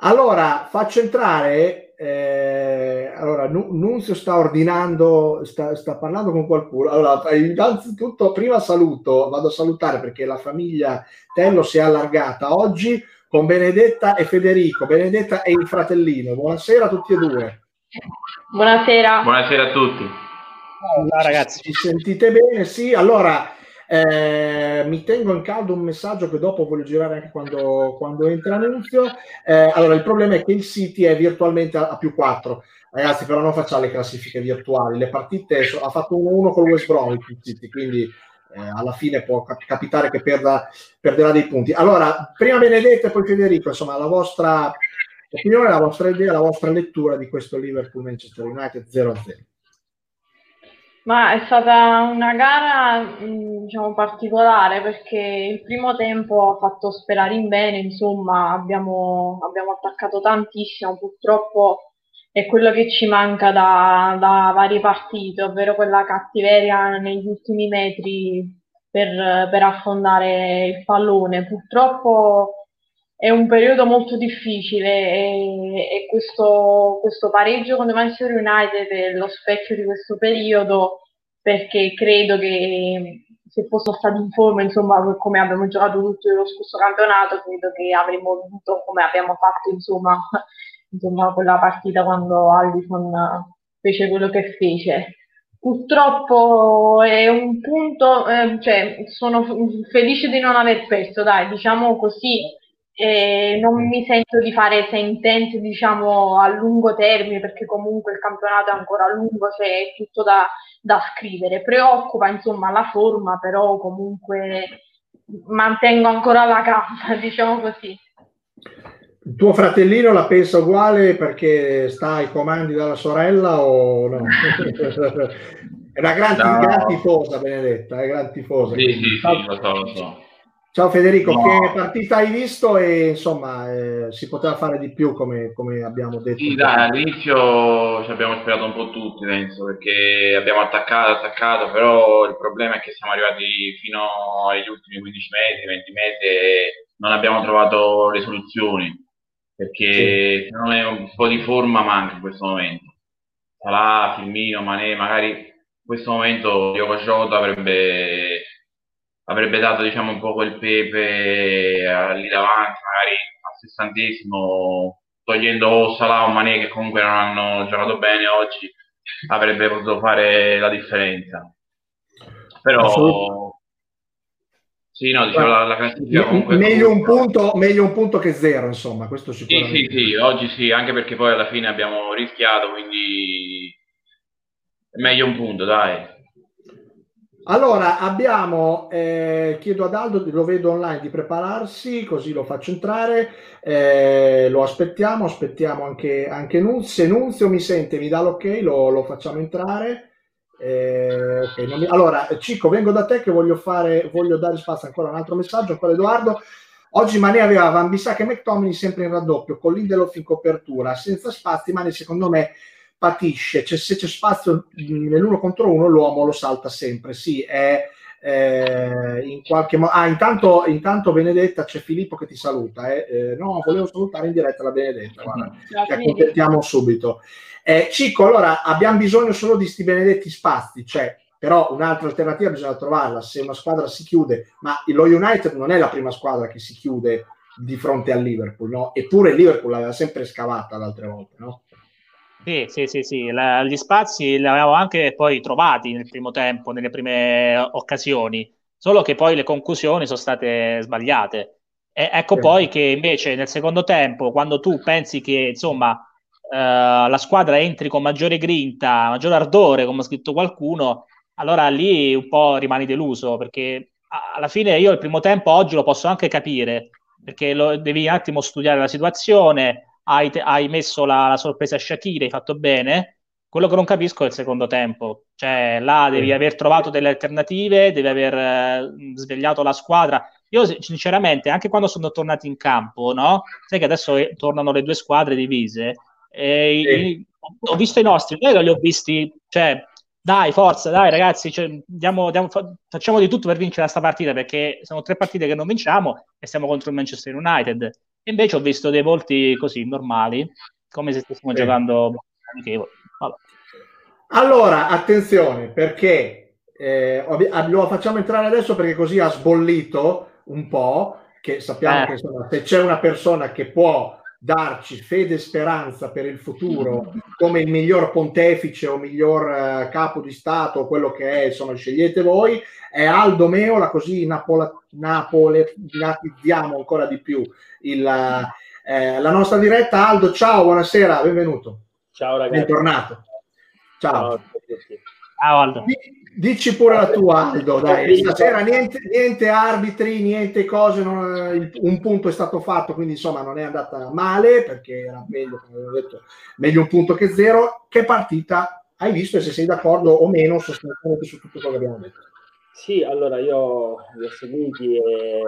Allora, faccio entrare. Eh, allora, Nunzio sta ordinando, sta, sta, parlando con qualcuno. Allora, innanzitutto, prima saluto, vado a salutare perché la famiglia Tello si è allargata oggi con Benedetta e Federico. Benedetta e il fratellino. Buonasera a tutti e due. Buonasera. Buonasera a tutti. Ciao ragazzi. Ci sentite bene? Sì, allora eh, mi tengo in caldo un messaggio che dopo voglio girare anche quando, quando entra Nunzio. Eh, allora, il problema è che il City è virtualmente a, a più 4. Ragazzi, però non facciamo le classifiche virtuali. Le partite so, ha fatto 1-1 con West Bromwich il City, quindi eh, alla fine può cap- capitare che perda, perderà dei punti. Allora, prima Benedetta e poi Federico, insomma, la vostra opinione, la vostra idea, la vostra lettura di questo Liverpool-Manchester United 0-0. Ma è stata una gara diciamo, particolare perché il primo tempo ha fatto sperare in bene, insomma abbiamo, abbiamo attaccato tantissimo, purtroppo è quello che ci manca da, da varie partite, ovvero quella cattiveria negli ultimi metri per, per affondare il pallone. Purtroppo è un periodo molto difficile e, e questo, questo, pareggio con il Manchester United è lo specchio di questo periodo perché credo che se fossimo stati in forma, insomma, come abbiamo giocato tutto lo scorso campionato, credo che avremmo vinto come abbiamo fatto, insomma, insomma quella partita quando Allison fece quello che fece. Purtroppo è un punto, eh, cioè sono felice di non aver perso, dai, diciamo così, e non mi sento di fare sentenze diciamo a lungo termine perché comunque il campionato è ancora lungo, c'è cioè tutto da, da scrivere. Preoccupa insomma la forma, però comunque mantengo ancora la gamba, diciamo così. Il tuo fratellino la pensa uguale perché sta ai comandi della sorella o no? è una gran, no. gran tifosa, Benedetta, è gran tifosa. Sì, sì, sì, lo so, lo so. Ciao Federico, no. che partita hai visto e insomma eh, si poteva fare di più come, come abbiamo detto? Sì, dai, all'inizio ci abbiamo sperato un po' tutti, penso, perché abbiamo attaccato, attaccato, però il problema è che siamo arrivati fino agli ultimi 15 mesi, 20 mesi e non abbiamo trovato le soluzioni, perché sì. secondo me un po' di forma manca in questo momento. Salà, Firmino, Manè, magari in questo momento Diogo Jota avrebbe avrebbe dato diciamo un po' quel pepe eh, lì davanti, magari al sessantesimo, togliendo Salah o Mané che comunque non hanno giocato bene oggi, avrebbe potuto fare la differenza. Però sì, no, diciamo la, la classifica comunque meglio un, punto, meglio un punto che zero, insomma, questo sicuramente. Sì, sì, sì, oggi sì, anche perché poi alla fine abbiamo rischiato, quindi meglio un punto, dai. Allora, abbiamo, eh, chiedo ad Aldo, lo vedo online, di prepararsi, così lo faccio entrare, eh, lo aspettiamo, aspettiamo anche, anche Nunzio, se Nunzio mi sente, mi dà l'ok, lo, lo facciamo entrare. Eh, okay, mi... Allora, Cico, vengo da te che voglio, fare, voglio dare spazio ancora a un altro messaggio, ancora Edoardo. Oggi Mane aveva Van Bissaka e McTominay sempre in raddoppio, con Lindelof in copertura, senza spazi, Mane secondo me patisce, cioè, se c'è spazio nell'uno contro uno l'uomo lo salta sempre, sì, è eh, in qualche modo... Ah, intanto, intanto Benedetta c'è Filippo che ti saluta, eh. Eh, no, volevo salutare in diretta la Benedetta, guarda, ti accontentiamo subito. Eh, Cico, allora abbiamo bisogno solo di sti benedetti spazi, cioè però un'altra alternativa bisogna trovarla se una squadra si chiude, ma lo United non è la prima squadra che si chiude di fronte al Liverpool, no? Eppure il Liverpool l'aveva sempre scavata le altre volte, no? Sì, sì, sì, sì. La, gli spazi li avevamo anche poi trovati nel primo tempo, nelle prime occasioni, solo che poi le conclusioni sono state sbagliate. E ecco sì. poi che invece nel secondo tempo, quando tu pensi che insomma eh, la squadra entri con maggiore grinta, maggiore ardore, come ha scritto qualcuno, allora lì un po' rimani deluso, perché alla fine io il primo tempo oggi lo posso anche capire, perché lo, devi un attimo studiare la situazione, hai, te- hai messo la, la, sorpresa a Shakira, hai fatto bene. Quello che non capisco è il secondo tempo, cioè là devi aver trovato delle alternative, devi aver eh, svegliato la squadra. Io sinceramente, anche quando sono tornati in campo, no? Sai che adesso eh, tornano le due squadre divise. E sì. ho visto i nostri, noi li ho visti, cioè, dai, forza, dai ragazzi, cioè, diamo, diamo, facciamo di tutto per vincere questa partita perché sono tre partite che non vinciamo e siamo contro il Manchester United. Invece ho visto dei volti così normali, come se stessimo sì. giocando. Allora, attenzione, perché eh, lo facciamo entrare adesso perché così ha sbollito un po', che sappiamo eh. che insomma, se c'è una persona che può darci fede e speranza per il futuro come il miglior pontefice o miglior uh, capo di Stato o quello che è, insomma, scegliete voi, è Aldo Meola, così napola- napoletanizziamo ancora di più il, eh, la nostra diretta. Aldo, ciao, buonasera, benvenuto. Ciao ragazzi. Bentornato. Ciao. ciao Ah, Aldo. Dici pure la tua, Aldo. Dai, stasera niente, niente arbitri, niente cose. Non, un punto è stato fatto, quindi insomma non è andata male perché era meglio, come avevo detto, meglio un punto che zero. Che partita hai visto e se sei d'accordo o meno sostanzialmente su tutto quello che abbiamo detto? Sì, allora io li ho seguiti e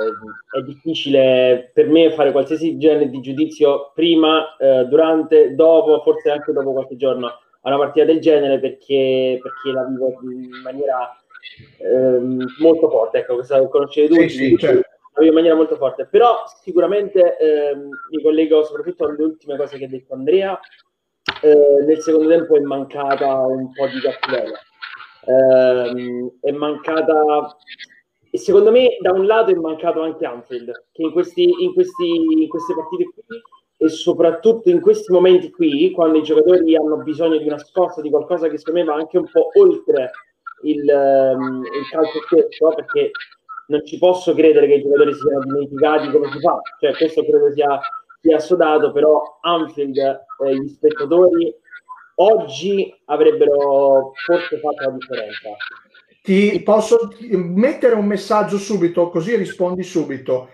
è difficile per me fare qualsiasi genere di giudizio prima, eh, durante, dopo, forse anche dopo qualche giorno a una partita del genere perché, perché la vivo in maniera ehm, molto forte. Ecco, questa conoscete tutti, sì, sì, certo. la vivo in maniera molto forte. Però sicuramente ehm, mi collego soprattutto alle ultime cose che ha detto Andrea. Eh, nel secondo tempo è mancata un po' di cattiveria ehm, è mancata e secondo me da un lato è mancato anche Anfield che in, questi, in, questi, in queste partite qui e soprattutto in questi momenti qui quando i giocatori hanno bisogno di una scossa di qualcosa che secondo me va anche un po' oltre il, um, il calcio stesso perché non ci posso credere che i giocatori siano dimenticati come si fa cioè questo credo sia, sia assodato però Anfield eh, gli spettatori oggi avrebbero forse fatto la differenza. Ti posso mettere un messaggio subito, così rispondi subito.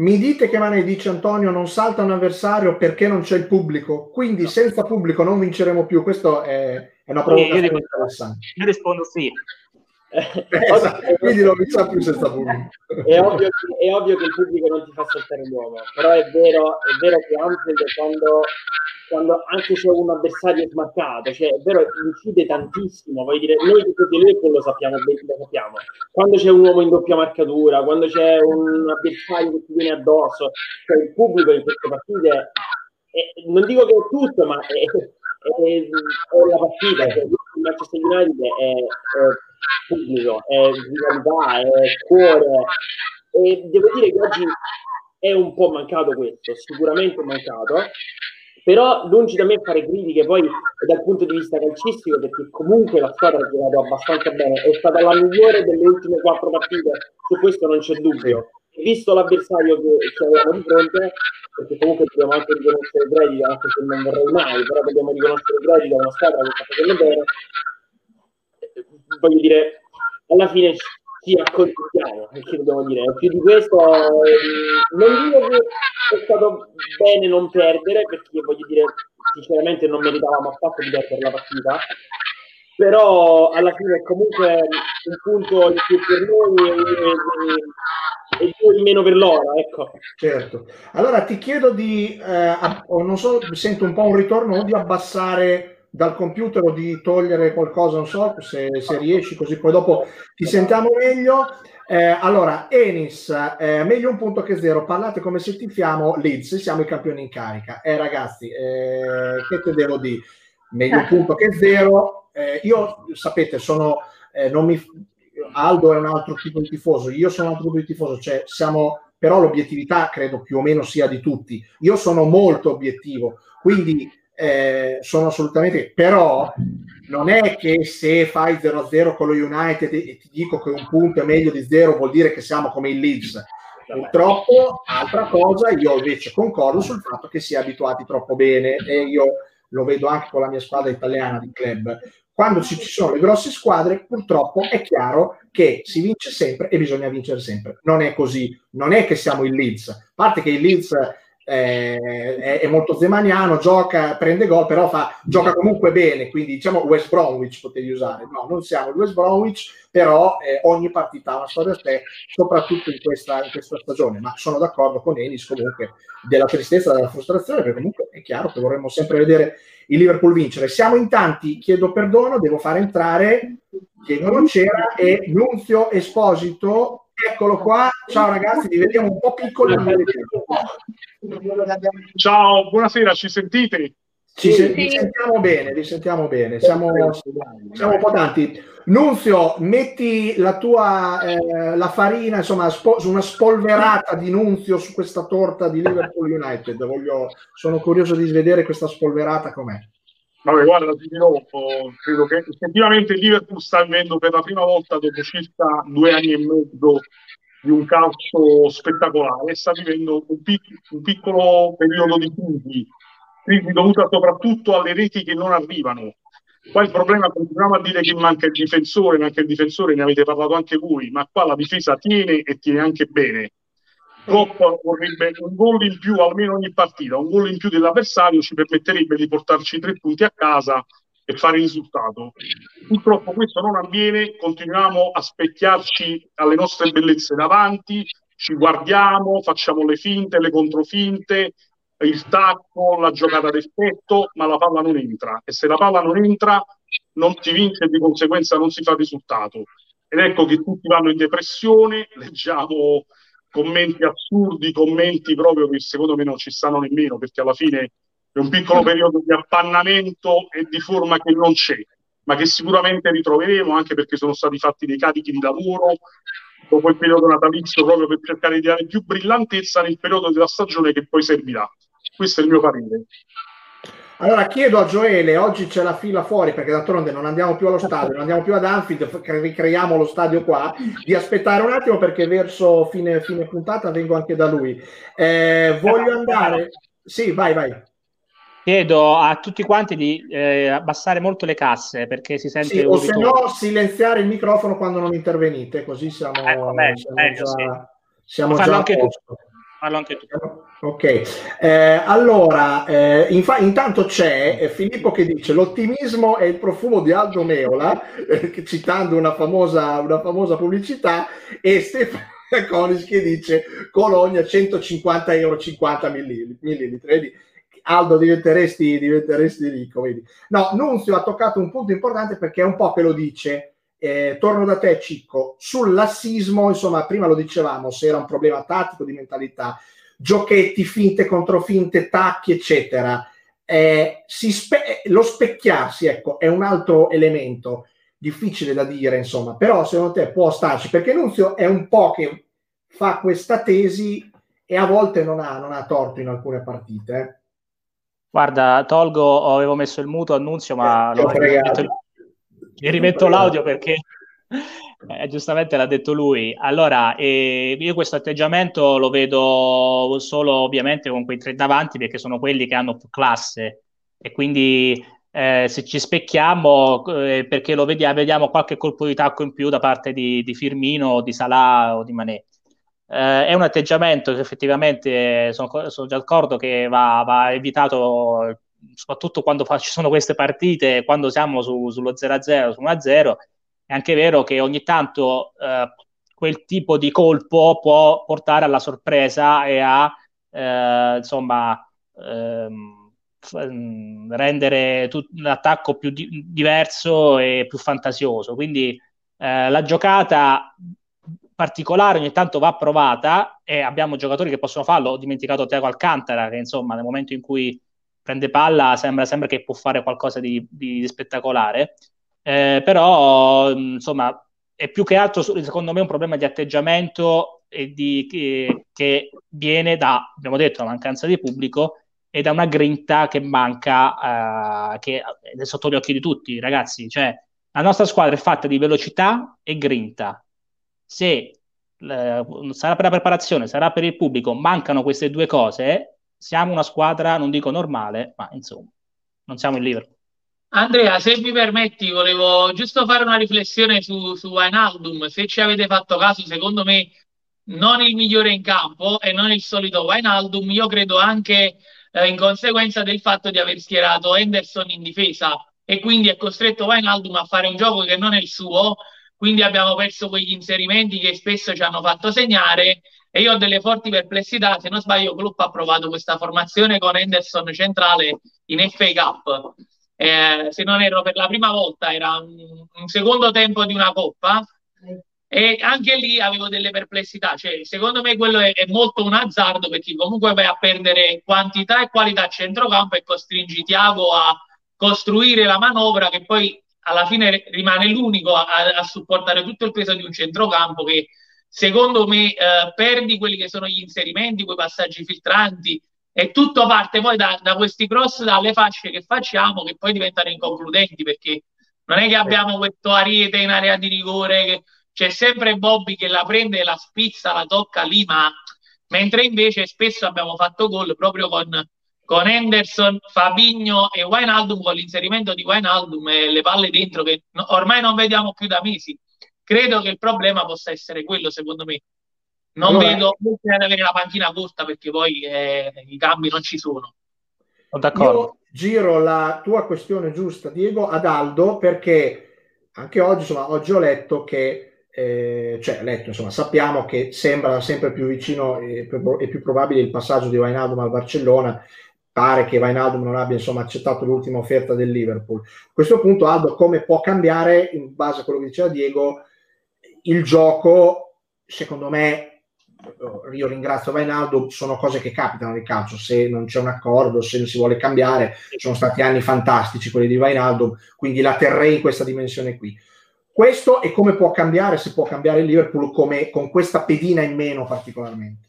Mi dite che Mane dice Antonio non salta un avversario perché non c'è il pubblico, quindi no. senza pubblico non vinceremo più. Questo è, è una provocazione io, interessante. Io rispondo sì. Eh, esatto, quindi non mi sa più senza pubblico. È ovvio, è ovvio, che, il pubblico non ti fa saltare l'uomo, però è vero, è vero che Anfield quando quando anche se un avversario è smarcato, cioè è vero, incide tantissimo, vuoi dire, noi tutti di Liverpool lo sappiamo, lo sappiamo, quando c'è un uomo in doppia marcatura, quando c'è un avversario che ti viene addosso, cioè il pubblico in queste partite, è, non dico che è tutto, ma è, è, è la partita, cioè, il Manchester United è pubblico, è vitalità, è cuore, e devo dire che oggi è un po' mancato questo, sicuramente mancato, però lungi da me fare critiche poi dal punto di vista calcistico perché comunque la squadra ha giocato abbastanza bene è stata la migliore delle ultime quattro partite su questo non c'è dubbio. Visto l'avversario che, che avevamo di fronte perché comunque dobbiamo anche riconoscere il credito anche se non vorrei mai però dobbiamo riconoscere il credito a una squadra che sta facendo bene voglio dire alla fine ci accontentiamo, che dobbiamo dire. Più di questo, ehm, non dico che è stato bene non perdere, perché voglio dire, sinceramente non meritavamo affatto di perdere la partita, però alla fine è comunque un punto in più per noi e, due in meno per loro, ecco. Certo. Allora ti chiedo di, eh, non so, sento un po' un ritorno di abbassare dal computer o di togliere qualcosa, non so se, se riesci, così poi dopo ti sentiamo meglio. Eh, allora, Enis, eh, meglio un punto che zero, parlate come se tifiamo Leeds, siamo i campioni in carica. Eh ragazzi, eh, che te devo dire? Meglio un punto che zero. Eh, io, sapete, sono, eh, non mi, Aldo è un altro tipo di tifoso, io sono un altro tipo di tifoso, cioè siamo, però l'obiettività credo più o meno sia di tutti. Io sono molto obiettivo, quindi eh, sono assolutamente, però non è che se fai 0-0 con lo United e ti dico che un punto è meglio di 0 vuol dire che siamo come il Leeds. Purtroppo, altra cosa, io invece concordo sul fatto che si è abituati troppo bene e io lo vedo anche con la mia squadra italiana di club. Quando ci, ci sono le grosse squadre, purtroppo è chiaro che si vince sempre e bisogna vincere sempre. Non è così, non è che siamo il Leeds. A parte che il Leeds eh, è, molto zemaniano, gioca, prende gol, però fa, gioca comunque bene, quindi diciamo West Bromwich potevi usare. No, non siamo il West Bromwich, però eh, ogni partita ha una storia a sé, soprattutto in questa, in questa, stagione. Ma sono d'accordo con Enis comunque della tristezza, della frustrazione, perché comunque è chiaro che vorremmo sempre vedere il Liverpool vincere. Siamo in tanti, chiedo perdono, devo fare entrare che non c'era e Nunzio Esposito Eccolo qua, ciao ragazzi, vi vediamo un po' piccoli. Ciao, buonasera, ci sentite? Ci sì, vi sentiamo bene, vi sentiamo bene, siamo, siamo, un po' tanti. Nunzio, metti la tua eh, la farina, insomma, spo, una spolverata di Nunzio su questa torta di Liverpool United. Voglio, sono curioso di vedere questa spolverata com'è. Vabbè, guarda, ti dirò, credo che effettivamente Liverpool sta vivendo per la prima volta dopo circa due anni e mezzo di un calcio spettacolare, sta vivendo un, pic- un piccolo periodo di crisi, crisi dovuta soprattutto alle reti che non arrivano. Qua il problema, continuiamo a dire che manca il difensore, manca il difensore, ne avete parlato anche voi, ma qua la difesa tiene e tiene anche bene. Klopp vorrebbe un gol in più almeno ogni partita, un gol in più dell'avversario ci permetterebbe di portarci tre punti a casa e fare risultato. Purtroppo questo non avviene, continuiamo a specchiarci alle nostre bellezze davanti, ci guardiamo, facciamo le finte, le controfinte, il tacco, la giocata d'effetto, ma la palla non entra e se la palla non entra non si vince e di conseguenza non si fa risultato. Ed ecco che tutti vanno in depressione, leggiamo commenti assurdi, commenti proprio che secondo me non ci stanno nemmeno perché alla fine è un piccolo periodo di appannamento e di forma che non c'è, ma che sicuramente ritroveremo anche perché sono stati fatti dei carichi di lavoro dopo il periodo natalizio proprio per cercare di dare più brillantezza nel periodo della stagione che poi servirà. Questo è il mio parere. Allora chiedo a Gioele, oggi c'è la fila fuori perché d'altronde non andiamo più allo stadio, non andiamo più ad Anfield, ricreiamo lo stadio qua, di aspettare un attimo perché verso fine, fine puntata vengo anche da lui. Eh, voglio andare... Sì, vai, vai. Chiedo a tutti quanti di eh, abbassare molto le casse perché si sente sì, o se no silenziare il microfono quando non intervenite, così siamo, ecco, meglio, siamo meglio, già, sì. siamo già anche tu. Fallo anche tu. Ok, eh, allora eh, infa- intanto c'è eh, Filippo che dice l'ottimismo è il profumo di Aldo Meola, eh, citando una famosa, una famosa pubblicità, e Stefano Conis che dice Colonia 150 euro 50 millilitri. Aldo diventeresti, diventeresti ricco, vedi. No, Nunzio ha toccato un punto importante perché è un po' che lo dice. Eh, torno da te, Cicco. Sul lassismo, insomma, prima lo dicevamo, se era un problema tattico di mentalità, giochetti, finte contro finte, tacchi, eccetera. Eh, spe- lo specchiarsi, ecco, è un altro elemento difficile da dire, insomma, però secondo te può starci, perché Nunzio è un po' che fa questa tesi e a volte non ha, non ha torto in alcune partite. Eh. Guarda, tolgo, avevo messo il muto annunzio, ma eh, rimetto, rimetto l'audio perché eh, giustamente l'ha detto lui. Allora, eh, io questo atteggiamento lo vedo solo ovviamente con quei tre davanti perché sono quelli che hanno più classe. E quindi eh, se ci specchiamo eh, perché lo vediamo, vediamo qualche colpo di tacco in più da parte di, di Firmino, di Salah o di Manè eh, è un atteggiamento che effettivamente sono, sono d'accordo che va, va, evitato soprattutto quando fa, ci sono queste partite, quando siamo su, sullo 0-0, su 1-0, è anche vero che ogni tanto eh, quel tipo di colpo può portare alla sorpresa e a eh, insomma ehm, mm, rendere tut- l'attacco più di- diverso e più fantasioso. Quindi eh, la giocata particolare ogni tanto va provata e abbiamo giocatori che possono farlo. Ho dimenticato Tiago Alcantara che insomma nel momento in cui prende palla sembra, sembra che può fare qualcosa di, di spettacolare. Eh, però insomma è più che altro secondo me un problema di atteggiamento e di, che, che viene da, abbiamo detto, la mancanza di pubblico e da una grinta che manca, eh, che è sotto gli occhi di tutti, ragazzi. Cioè, la nostra squadra è fatta di velocità e grinta se eh, sarà per la preparazione, sarà per il pubblico, mancano queste due cose, siamo una squadra, non dico normale, ma insomma, non siamo in Liverpool. Andrea, se mi permetti, volevo giusto fare una riflessione su, su Wijnaldum. Se ci avete fatto caso, secondo me non il migliore in campo e non il solito Wijnaldum. Io credo anche eh, in conseguenza del fatto di aver schierato Henderson in difesa e quindi è costretto Wijnaldum a fare un gioco che non è il suo quindi abbiamo perso quegli inserimenti che spesso ci hanno fatto segnare e io ho delle forti perplessità, se non sbaglio Klopp ha provato questa formazione con Henderson centrale in FA Cup, eh, se non erro per la prima volta, era un, un, secondo tempo di una coppa e anche lì avevo delle perplessità, cioè, secondo me quello è, è, molto un azzardo perché comunque vai a perdere quantità e qualità a centrocampo e costringi Tiago a costruire la manovra che poi alla fine rimane l'unico a, a, supportare tutto il peso di un centrocampo che secondo me eh, perdi quelli che sono gli inserimenti, quei passaggi filtranti e tutto parte poi da, da, questi cross dalle fasce che facciamo che poi diventano inconcludenti perché non è che abbiamo questo ariete in area di rigore che c'è sempre Bobby che la prende, la spizza, la tocca lì ma mentre invece spesso abbiamo fatto gol proprio con con Henderson, Fabigno e Wijnaldum, con l'inserimento di Wijnaldum e le palle dentro che ormai non vediamo più da mesi. Credo che il problema possa essere quello, secondo me. Non allora, vedo ad avere la panchina corta perché poi eh, i cambi non ci sono. Sono d'accordo. Io giro la tua questione giusta, Diego, ad Aldo perché anche oggi, insomma, oggi ho letto che, eh, cioè, letto, insomma, sappiamo che sembra sempre più vicino e più, e più probabile il passaggio di Wijnaldum al Barcellona. Pare che Wijnaldum non abbia insomma, accettato l'ultima offerta del Liverpool. A questo punto, Aldo, come può cambiare, in base a quello che diceva Diego, il gioco, secondo me, io ringrazio Vainaldo, sono cose che capitano nel calcio, se non c'è un accordo, se non si vuole cambiare, sono stati anni fantastici quelli di Vainaldo, quindi la terrei in questa dimensione qui. Questo è come può cambiare, se può cambiare il Liverpool come, con questa pedina in meno particolarmente.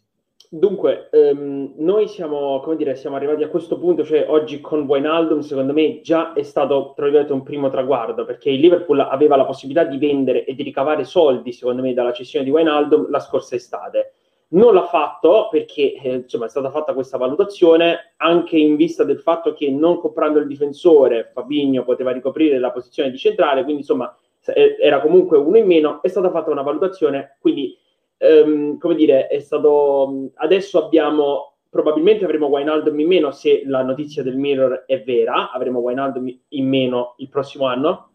Dunque, ehm, noi siamo, come dire, siamo arrivati a questo punto, cioè oggi con Wijnaldum secondo me già è stato, tra un primo traguardo, perché il Liverpool aveva la possibilità di vendere e di ricavare soldi, secondo me, dalla cessione di Wijnaldum la scorsa estate. Non l'ha fatto perché eh, insomma, è stata fatta questa valutazione anche in vista del fatto che non comprando il difensore Fabigno poteva ricoprire la posizione di centrale, quindi insomma era comunque uno in meno, è stata fatta una valutazione, quindi ehm, come dire, è stato adesso abbiamo probabilmente avremo Wijnaldum in meno se la notizia del Mirror è vera, avremo Wijnaldum in meno il prossimo anno,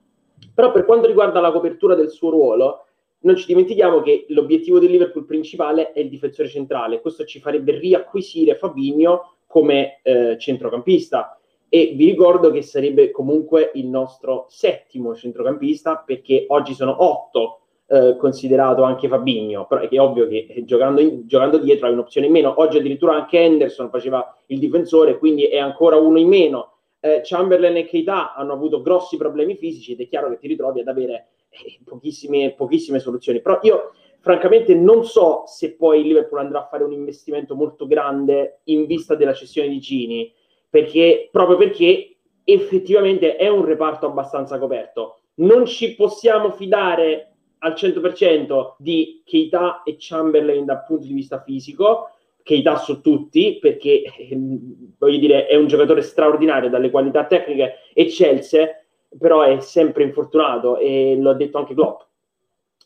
però per quanto riguarda la copertura del suo ruolo, non ci dimentichiamo che l'obiettivo del Liverpool principale è il difensore centrale, questo ci farebbe riacquisire Fabinho come eh, centrocampista. E vi ricordo che sarebbe comunque il nostro settimo centrocampista perché oggi sono otto eh, considerato anche Fabinho, però è, che è ovvio che eh, giocando, in, giocando, dietro hai un'opzione in meno. Oggi addirittura anche Henderson faceva il difensore, quindi è ancora uno in meno. Eh, Chamberlain e Keita hanno avuto grossi problemi fisici ed è chiaro che ti ritrovi ad avere eh, pochissime, pochissime soluzioni. Però io francamente non so se poi il Liverpool andrà a fare un investimento molto grande in vista della cessione di Gini, perché, proprio perché effettivamente è un reparto abbastanza coperto. Non ci possiamo fidare al 100% di Keita e Chamberlain dal punto di vista fisico, Keita su tutti, perché ehm, voglio dire è un giocatore straordinario dalle qualità tecniche eccelse, però è sempre infortunato e lo ha detto anche Klopp.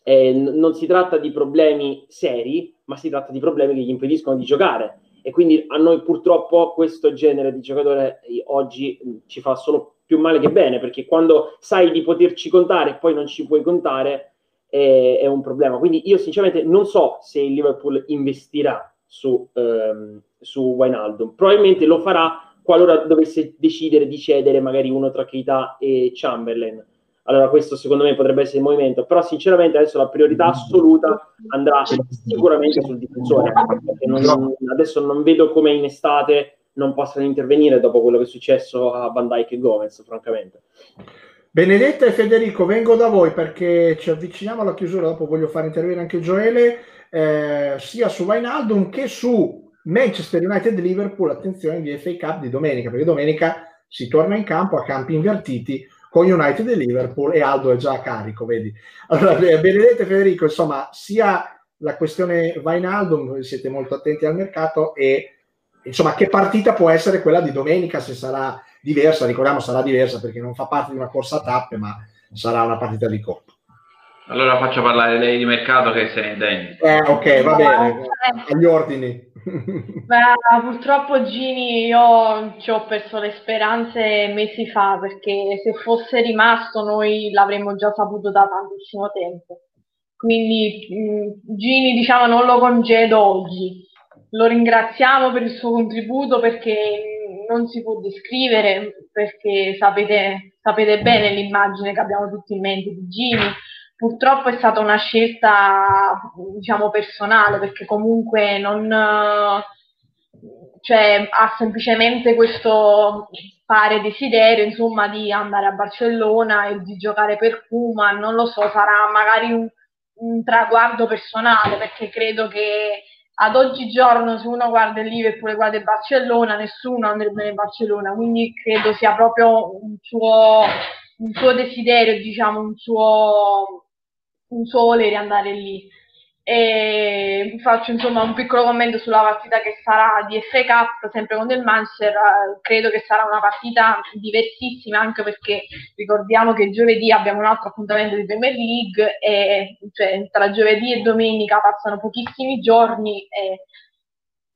Eh, non si tratta di problemi seri, ma si tratta di problemi che gli impediscono di giocare. E quindi a noi purtroppo questo genere di giocatore eh, oggi mh, ci fa solo più male che bene, perché quando sai di poterci contare e poi non ci puoi contare, è, è, un problema. Quindi io sinceramente non so se il Liverpool investirà su, ehm, su Wijnaldum. Probabilmente lo farà qualora dovesse decidere di cedere magari uno tra Keita e Chamberlain. Allora questo secondo me potrebbe essere il movimento, però sinceramente adesso la priorità assoluta andrà sicuramente sul difensore, perché non, adesso non vedo come in estate non possano intervenire dopo quello che è successo a Van Dijk e Gomez, francamente. Benedetta e Federico, vengo da voi perché ci avviciniamo alla chiusura, dopo voglio fare intervenire anche Gioele, eh, sia su Wijnaldum che su Manchester United Liverpool, attenzione di FA Cup di domenica, perché domenica si torna in campo a campi invertiti con United e Liverpool e Aldo è già a carico, vedi. Allora, eh, Benedetta e Federico, insomma, sia la questione Wijnaldum, siete molto attenti al mercato e insomma, che partita può essere quella di domenica se sarà diversa, ricordiamo sarà diversa perché non fa parte di una corsa a tappe, ma sarà una partita di coppa. Allora faccio parlare lei di mercato che se ne intendi. Eh, ok, va bene, agli ordini. Beh, purtroppo Gini io ci ho perso le speranze mesi fa perché se fosse rimasto noi l'avremmo già saputo da tantissimo tempo. Quindi mh, Gini diciamo non lo congedo oggi. Lo ringraziamo per il suo contributo perché non si può descrivere perché sapete, sapete bene l'immagine che abbiamo tutti in mente di Gini. Purtroppo è stata una scelta, diciamo, personale perché comunque non, cioè, ha semplicemente questo pare desiderio, insomma, di andare a Barcellona e di giocare per Puma, non lo so, sarà magari un, un traguardo personale perché credo che ad oggigiorno se uno guarda il Liverpool e guarda il Barcellona, nessuno andrebbe nel Barcellona, quindi credo sia proprio un suo, un suo desiderio, diciamo, un suo, un suo volere andare lì. E faccio insomma un piccolo commento sulla partita che sarà di FA Cup, sempre con il Manchester, credo che sarà una partita diversissima anche perché ricordiamo che giovedì abbiamo un altro appuntamento di Premier League e cioè, tra giovedì e domenica passano pochissimi giorni e,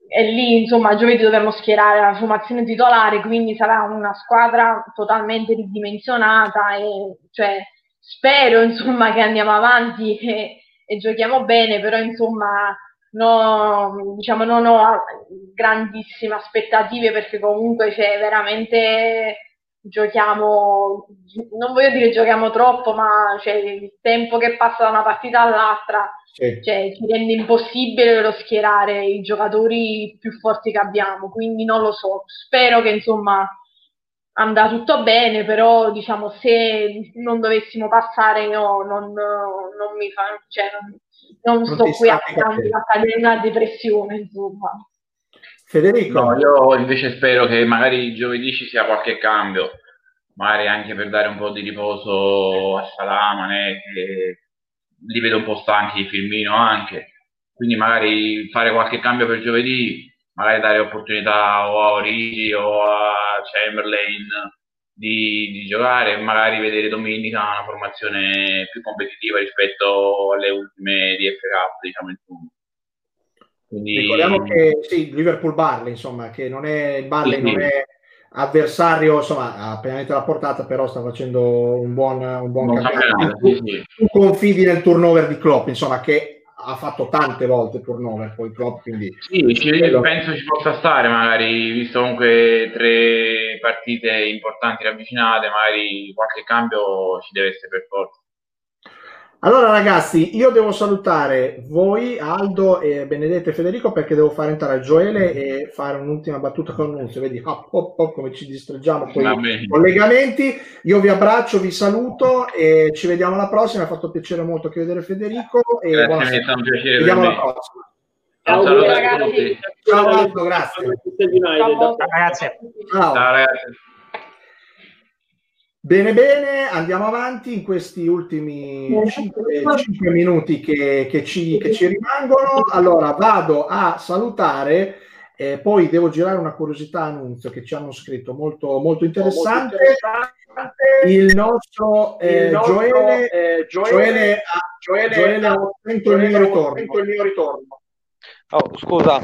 e lì insomma giovedì dovremo schierare la formazione titolare, quindi sarà una squadra totalmente ridimensionata e cioè, spero insomma che andiamo avanti e, e giochiamo bene, però insomma no, diciamo, non ho grandissime aspettative perché comunque c'è veramente giochiamo, non voglio dire giochiamo troppo, ma cioè, il tempo che passa da una partita all'altra sì. cioè, ci rende impossibile lo schierare i giocatori più forti che abbiamo, quindi non lo so, spero che insomma andrà tutto bene, però diciamo se non dovessimo passare io non, non mi fa, cioè, non, non sto qui a, a cadere una depressione, insomma. Federico? No, io invece spero che magari giovedì ci sia qualche cambio, magari anche per dare un po' di riposo a Salamane, che li vedo un po' stanchi di Firmino anche, quindi magari fare qualche cambio per giovedì magari dare opportunità o a Origi o a Chamberlain di, di, giocare e magari vedere domenica una formazione più competitiva rispetto alle ultime di Cup, diciamo in fondo. Quindi... Ricordiamo che sì, Liverpool Barley, insomma, che non è Barley, sì, non è avversario, insomma, ha pienamente la portata, però sta facendo un buon, un buon campionato. Tu, tu confidi nel turnover di Klopp, insomma, che ha fatto tante volte turnover poi Klopp quindi sì, ci, quello... penso ci possa stare magari visto comunque tre partite importanti ravvicinate magari qualche cambio ci deve essere per forza allora ragazzi, io devo salutare voi, Aldo e Benedetto e Federico perché devo fare entrare Gioele e fare un'ultima battuta con Nunzio. Vedi hop, hop, hop, come ci distreggiamo con i collegamenti. Io vi abbraccio, vi saluto e ci vediamo alla prossima. Mi ha fatto piacere molto che vedere Federico e grazie, buona Ci vediamo alla prossima. Ciao, Ciao ragazzi. Ciao Aldo, grazie. Ciao, ragazzi. Ciao. Ciao ragazzi. Bene, bene, andiamo avanti in questi ultimi 5, 5 minuti che, che, ci, che, ci, rimangono. Allora vado a salutare, eh, poi devo girare una curiosità annunzio che ci hanno scritto molto, molto interessante. Il nostro, eh, il nostro Gioele, eh, Gioele, Gioele, Gioele ha ottenuto il mio ritorno. Oh, scusa.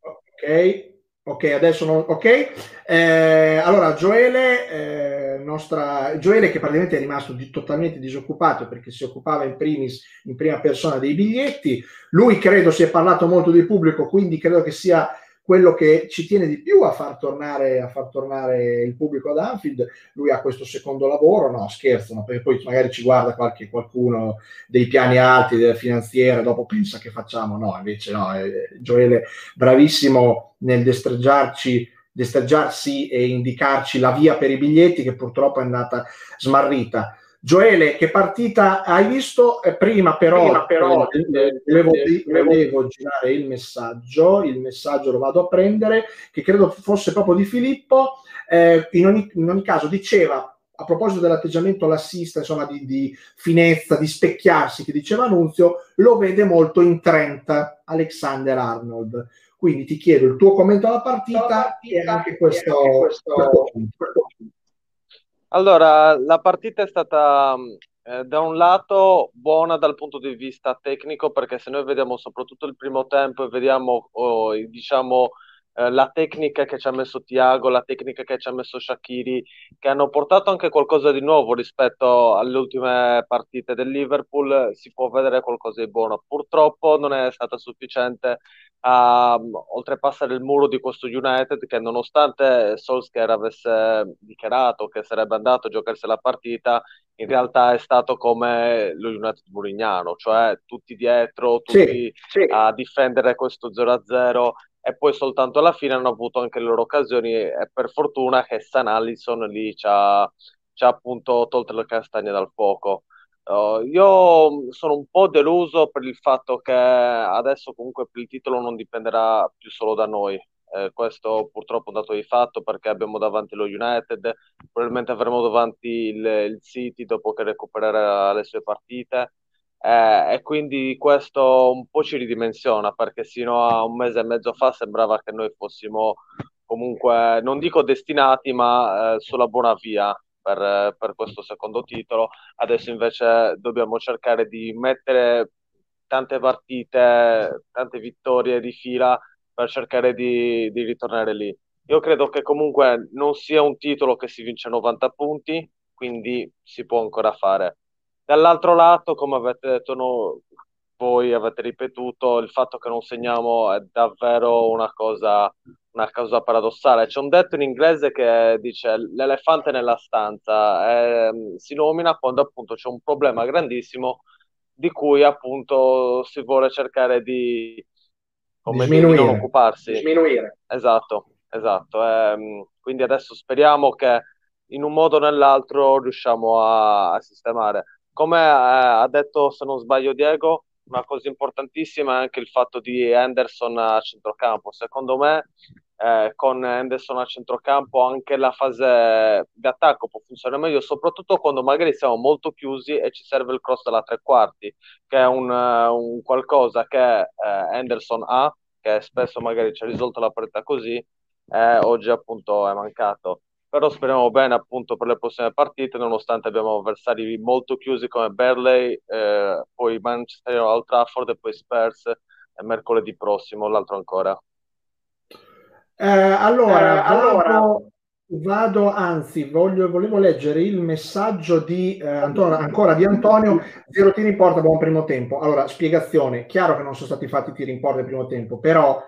Ok. Ok, adesso non... Ok, eh, allora Gioele, eh, nostra... Gioele che praticamente è rimasto di, totalmente disoccupato perché si occupava in primis, in prima persona dei biglietti, lui credo si è parlato molto di pubblico, quindi credo che sia quello che ci tiene di più a far tornare, a far tornare il pubblico ad Anfield. Lui ha questo secondo lavoro, no scherzo, no, perché poi magari ci guarda qualche, qualcuno dei piani alti della finanziera, dopo pensa che facciamo, no, invece no, eh, Gioele bravissimo nel destreggiarci destreggiarsi e indicarci la via per i biglietti che purtroppo è andata smarrita. Gioele, che partita hai visto? Eh, prima però, prima però eh, eh, volevo, volevo, girare il messaggio, il messaggio lo vado a prendere, che credo fosse proprio di Filippo. Eh, in, ogni, in, ogni, caso diceva, a proposito dell'atteggiamento lassista, insomma di, di, finezza, di specchiarsi, che diceva Annunzio, lo vede molto in Trent, Alexander Arnold. Quindi ti chiedo il tuo commento alla partita, partita e anche questo, e anche questo, questo allora, la partita è stata eh, da un lato buona dal punto di vista tecnico, perché se noi vediamo soprattutto il primo tempo e vediamo, oh, diciamo, eh, la tecnica che ci ha messo Tiago, la tecnica che ci ha messo Shakiri, che hanno portato anche qualcosa di nuovo rispetto alle ultime partite del Liverpool, si può vedere qualcosa di buono. Purtroppo non è stata sufficiente a oltrepassare il muro di questo United che nonostante Solskjaer avesse dichiarato che sarebbe andato a giocarsi la partita, in realtà è stato come lo United Murignano, cioè tutti dietro, tutti sì, sì. a difendere questo 0-0 e poi soltanto alla fine hanno avuto anche le loro occasioni e per fortuna che San Allison lì ci ha, ci ha appunto tolto le castagne dal fuoco. Uh, io sono un po' deluso per il fatto che adesso comunque il titolo non dipenderà più solo da noi. Eh, questo purtroppo è un dato di fatto perché abbiamo davanti lo United, probabilmente avremo davanti il, il City dopo che recupererà le sue partite eh, e quindi questo un po' ci ridimensiona perché sino a un mese e mezzo fa sembrava che noi fossimo comunque, non dico destinati, ma eh, sulla buona via per, per questo secondo titolo. Adesso invece dobbiamo cercare di mettere tante partite, tante vittorie di fila per cercare di, di ritornare lì. Io credo che comunque non sia un titolo che si vince 90 punti, quindi si può ancora fare. Dall'altro lato, come avete detto no, voi, avete ripetuto, il fatto che non segniamo è davvero una cosa, una cosa paradossale. C'è un detto in inglese che dice l'elefante nella stanza eh, si nomina quando appunto c'è un problema grandissimo di cui appunto si vuole cercare di, come di non occuparsi. Sminuire. Esatto, esatto. Eh, quindi adesso speriamo che in un modo o nell'altro riusciamo a, a sistemare. Come eh, ha detto, se non sbaglio, Diego, una cosa importantissima è anche il fatto di Henderson a centrocampo. Secondo me, eh, con Henderson a centrocampo, anche la fase di attacco può funzionare meglio, soprattutto quando magari siamo molto chiusi e ci serve il cross dalla tre quarti, che è un, un qualcosa che eh, Henderson ha, che spesso magari ci ha risolto la partita così, e oggi appunto è mancato però speriamo bene appunto per le prossime partite nonostante abbiamo avversari molto chiusi come Berley eh, poi Manchester Old Trafford e poi Spurs e mercoledì prossimo l'altro ancora. Eh, allora, eh, allora. vado, anzi voglio, volevo leggere il messaggio di eh, Antonio, ancora di Antonio. Zero tiri in porta buon primo tempo. Allora spiegazione. Chiaro che non sono stati fatti tiri in porta nel primo tempo però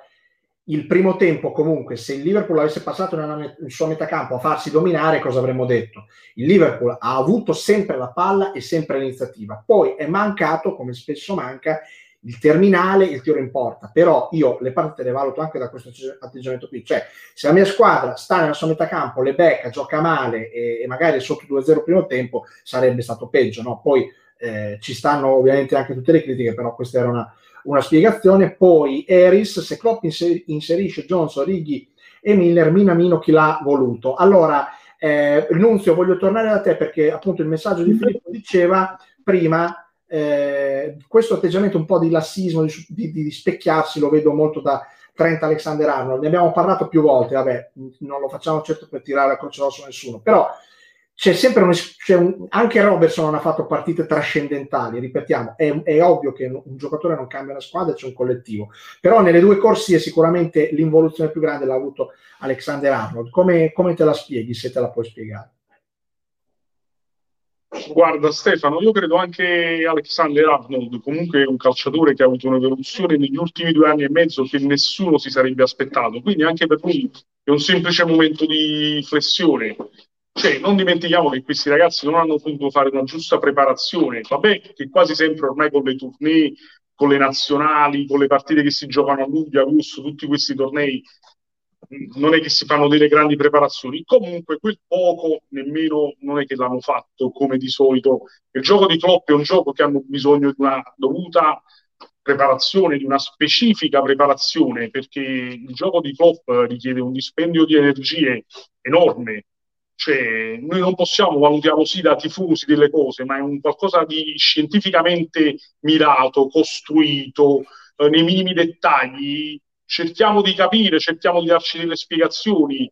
il primo tempo comunque se il Liverpool avesse passato nella, il suo metacampo a farsi dominare cosa avremmo detto? Il Liverpool ha avuto sempre la palla e sempre l'iniziativa poi è mancato come spesso manca il terminale, il tiro in porta però io le partite le valuto anche da questo atteggiamento qui cioè se la mia squadra sta nella sua metacampo le becca, gioca male e, e magari sotto 2-0 primo tempo sarebbe stato peggio no? poi eh, ci stanno ovviamente anche tutte le critiche però questa era una una spiegazione. Poi Eris, se Klopp inser- inserisce Johnson, Righi e Miller, Minamino chi l'ha voluto. Allora, eh, Nunzio, voglio tornare da te perché appunto il messaggio di Filippo diceva prima eh, questo atteggiamento un po' di lassismo, di, di, di, specchiarsi, lo vedo molto da Trent Alexander Arnold. Ne abbiamo parlato più volte, vabbè, non lo facciamo certo per tirare la croce rossa a nessuno, però c'è sempre un, c'è un, anche Robertson non ha fatto partite trascendentali, ripetiamo, è, è, ovvio che un giocatore non cambia la squadra, c'è un collettivo, però nelle due corsie sicuramente l'involuzione più grande l'ha avuto Alexander Arnold. Come, come te la spieghi, se te la puoi spiegare? Guarda Stefano, io credo anche Alexander Arnold, comunque un calciatore che ha avuto un'evoluzione negli ultimi due anni e mezzo che nessuno si sarebbe aspettato, quindi anche per lui è un semplice momento di flessione cioè, non dimentichiamo che questi ragazzi non hanno potuto fare una giusta preparazione, vabbè, che quasi sempre ormai con le tournée, con le nazionali, con le partite che si giocano a luglio, agosto, tutti questi tornei, non è che si fanno delle grandi preparazioni. Comunque, quel poco nemmeno non è che l'hanno fatto come di solito. Il gioco di Klopp è un gioco che hanno bisogno di una dovuta preparazione, di una specifica preparazione, perché il gioco di Klopp richiede un dispendio di energie enorme cioè, noi non possiamo valutiamo sì da tifosi delle cose, ma è un qualcosa di scientificamente mirato, costruito, eh, nei minimi dettagli. Cerchiamo di capire, cerchiamo di darci delle spiegazioni.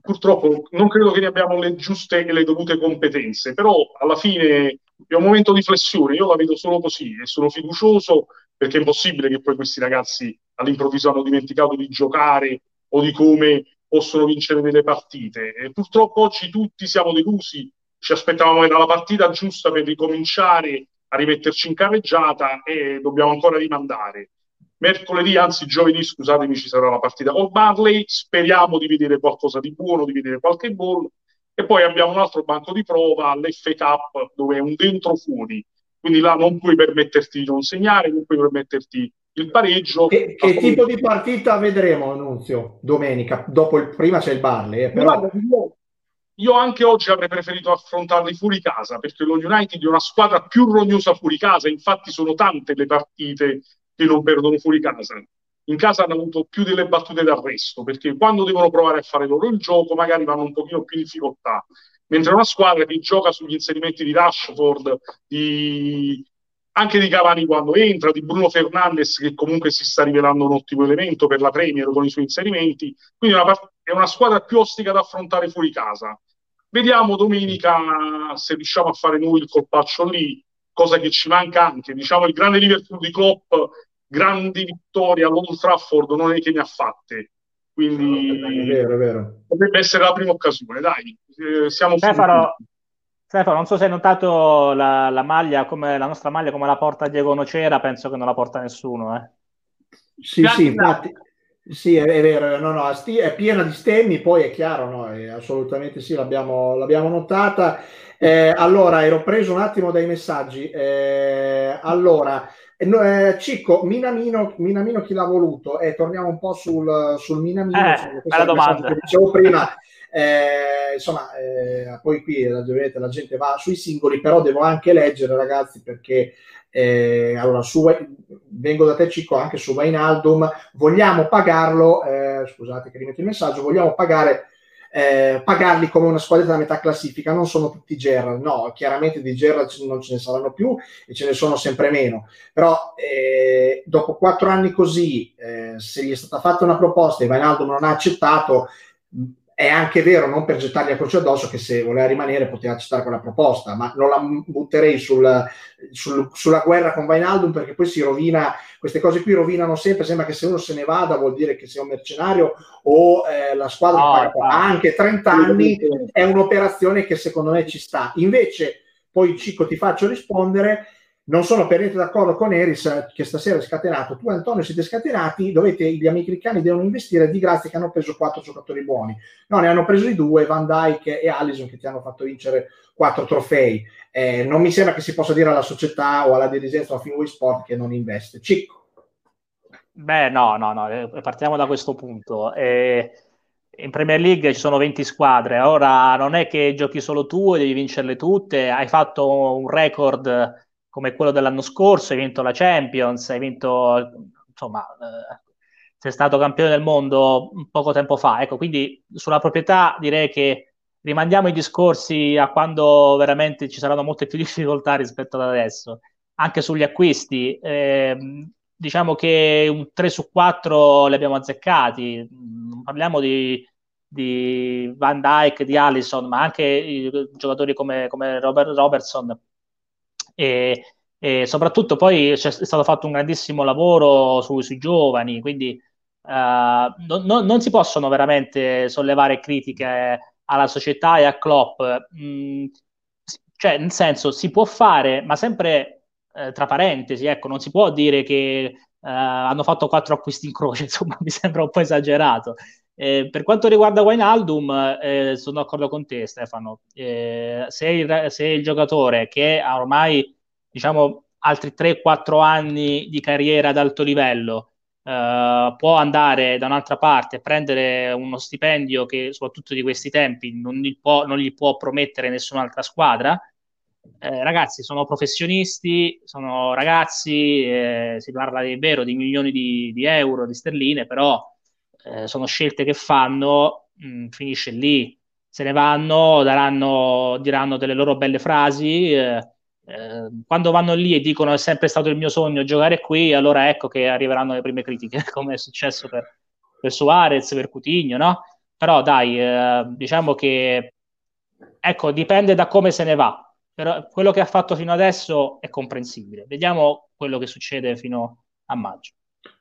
Purtroppo non credo che ne abbiamo le giuste e le dovute competenze, però alla fine è un momento di flessione, io la vedo solo così e sono fiducioso perché è impossibile che poi questi ragazzi all'improvviso hanno dimenticato di giocare o di come possono vincere delle partite. E purtroppo oggi tutti siamo delusi, ci aspettavamo che la partita giusta per ricominciare a rimetterci in carreggiata e dobbiamo ancora rimandare. Mercoledì, anzi giovedì, scusatemi, ci sarà la partita col Barley, speriamo di vedere qualcosa di buono, di vedere qualche gol e poi abbiamo un altro banco di prova, l'F Cup, dove è un dentro fuori, quindi là non puoi permetterti di non segnare, non puoi permetterti il pareggio. Che, che tipo di partita vedremo, Annunzio, domenica? Dopo il, prima c'è il Barley, eh, però... io, io, anche oggi avrei preferito affrontarli fuori casa, perché lo United è una squadra più rognosa fuori casa, infatti sono tante le partite che non perdono fuori casa. In casa hanno avuto più delle battute d'arresto, perché quando devono provare a fare loro il gioco magari vanno un pochino più in difficoltà mentre una squadra che gioca sugli inserimenti di Rashford, di anche di Cavani quando entra, di Bruno Fernandes che comunque si sta rivelando un ottimo elemento per la Premier con i suoi inserimenti, quindi è una, è una squadra più ostica da affrontare fuori casa. Vediamo domenica se riusciamo a fare noi il colpaccio lì, cosa che ci manca anche. Diciamo il grande Liverpool di Klopp, grandi vittorie all'Old Trafford non è che ne ha fatte. Quindi è vero, è vero. potrebbe essere la prima occasione, dai. Eh, siamo Stefano, Stefano, non so se hai notato la, la, maglia, come, la nostra maglia come la porta Diego Nocera, penso che non la porta nessuno. Eh. Sì, sì, infatti, sì, è, è, vero, no, no, è piena di stemmi, poi è chiaro, no, è, assolutamente sì, l'abbiamo, l'abbiamo notata. Eh, allora, ero preso un attimo dai messaggi. Eh, allora, eh, Cicco, Minamino, Minamino chi l'ha voluto? Eh, torniamo un po' sul, sul Minamino. Eh, bella domanda. Che dicevo prima. Eh, insomma, eh, poi qui la, la gente va sui singoli, però devo anche leggere, ragazzi, perché eh, allora su, vengo da te Cicco anche su Vainaldum, vogliamo pagarlo, eh, scusate che rimetto il messaggio, vogliamo pagare eh, pagarli come una squadra da metà classifica, non sono tutti Gerrard, no, chiaramente di Gerrard non ce ne saranno più e ce ne sono sempre meno, però eh, dopo quattro anni così, eh, se gli è stata fatta una proposta e Vainaldo non ha accettato, è anche vero, non per gettargli a croce addosso, che se voleva rimanere poteva accettare quella proposta, ma non la butterei sul, sul, sulla guerra con Vainaldum perché poi si rovina, queste cose qui rovinano sempre, sembra che se uno se ne vada vuol dire che sia un mercenario o eh, la squadra oh, paga anche 30 anni, è un'operazione che secondo me ci sta. Invece, poi Cico ti faccio rispondere, non sono per niente d'accordo con Eris che stasera è scatenato. Tu, Antonio, siete scatenati. Dovete, gli americani devono investire di grazia che hanno preso quattro giocatori buoni. No, ne hanno presi due, Van Dyke e Allison, che ti hanno fatto vincere quattro trofei. Eh, non mi sembra che si possa dire alla società o alla dirigenza o a Finway Sport che non investe. Cicco. Beh, no, no, no, eh, partiamo da questo punto. Eh, in Premier League ci sono 20 squadre, ora non è che giochi solo tu e devi vincerle tutte, hai fatto un record come quello dell'anno scorso, hai vinto la Champions, hai vinto, insomma, eh, sei stato campione del mondo poco tempo fa. Ecco, quindi sulla proprietà direi che rimandiamo i discorsi a quando veramente ci saranno molte più difficoltà rispetto ad adesso. Anche sugli acquisti, eh, diciamo che un 3 su 4 li abbiamo azzeccati. Parliamo di, di Van Dyke, di Allison, ma anche giocatori come, come Robert Robertson e, e soprattutto poi c'è stato fatto un grandissimo lavoro su, sui giovani, quindi uh, no, no, non si possono veramente sollevare critiche alla società e a Klopp. Mm, cioè, nel senso, si può fare, ma sempre eh, tra parentesi, ecco, non si può dire che Uh, hanno fatto quattro acquisti in croce, insomma, mi sembra un po' esagerato. Eh, per quanto riguarda Wijnaldum, eh, sono d'accordo con te, Stefano. Eh, se, il, se, il, giocatore che ha ormai diciamo, altri 3-4 anni di carriera ad alto livello eh, può andare da un'altra parte e prendere uno stipendio che, soprattutto di questi tempi, non gli può, non gli può promettere nessun'altra squadra. Eh, ragazzi, sono professionisti, sono ragazzi, eh, si parla di vero di milioni di, di euro, di sterline, però eh, sono scelte che fanno, mh, mm, finisce lì, se ne vanno, daranno, diranno delle loro belle frasi, eh, eh, quando vanno lì e dicono è sempre stato il mio sogno giocare qui, allora ecco che arriveranno le prime critiche, come è successo per, per Suarez, per Cutigno, no? Però dai, eh, diciamo che ecco, dipende da come se ne va. Però quello che ha fatto fino adesso è comprensibile. Vediamo quello che succede fino a maggio.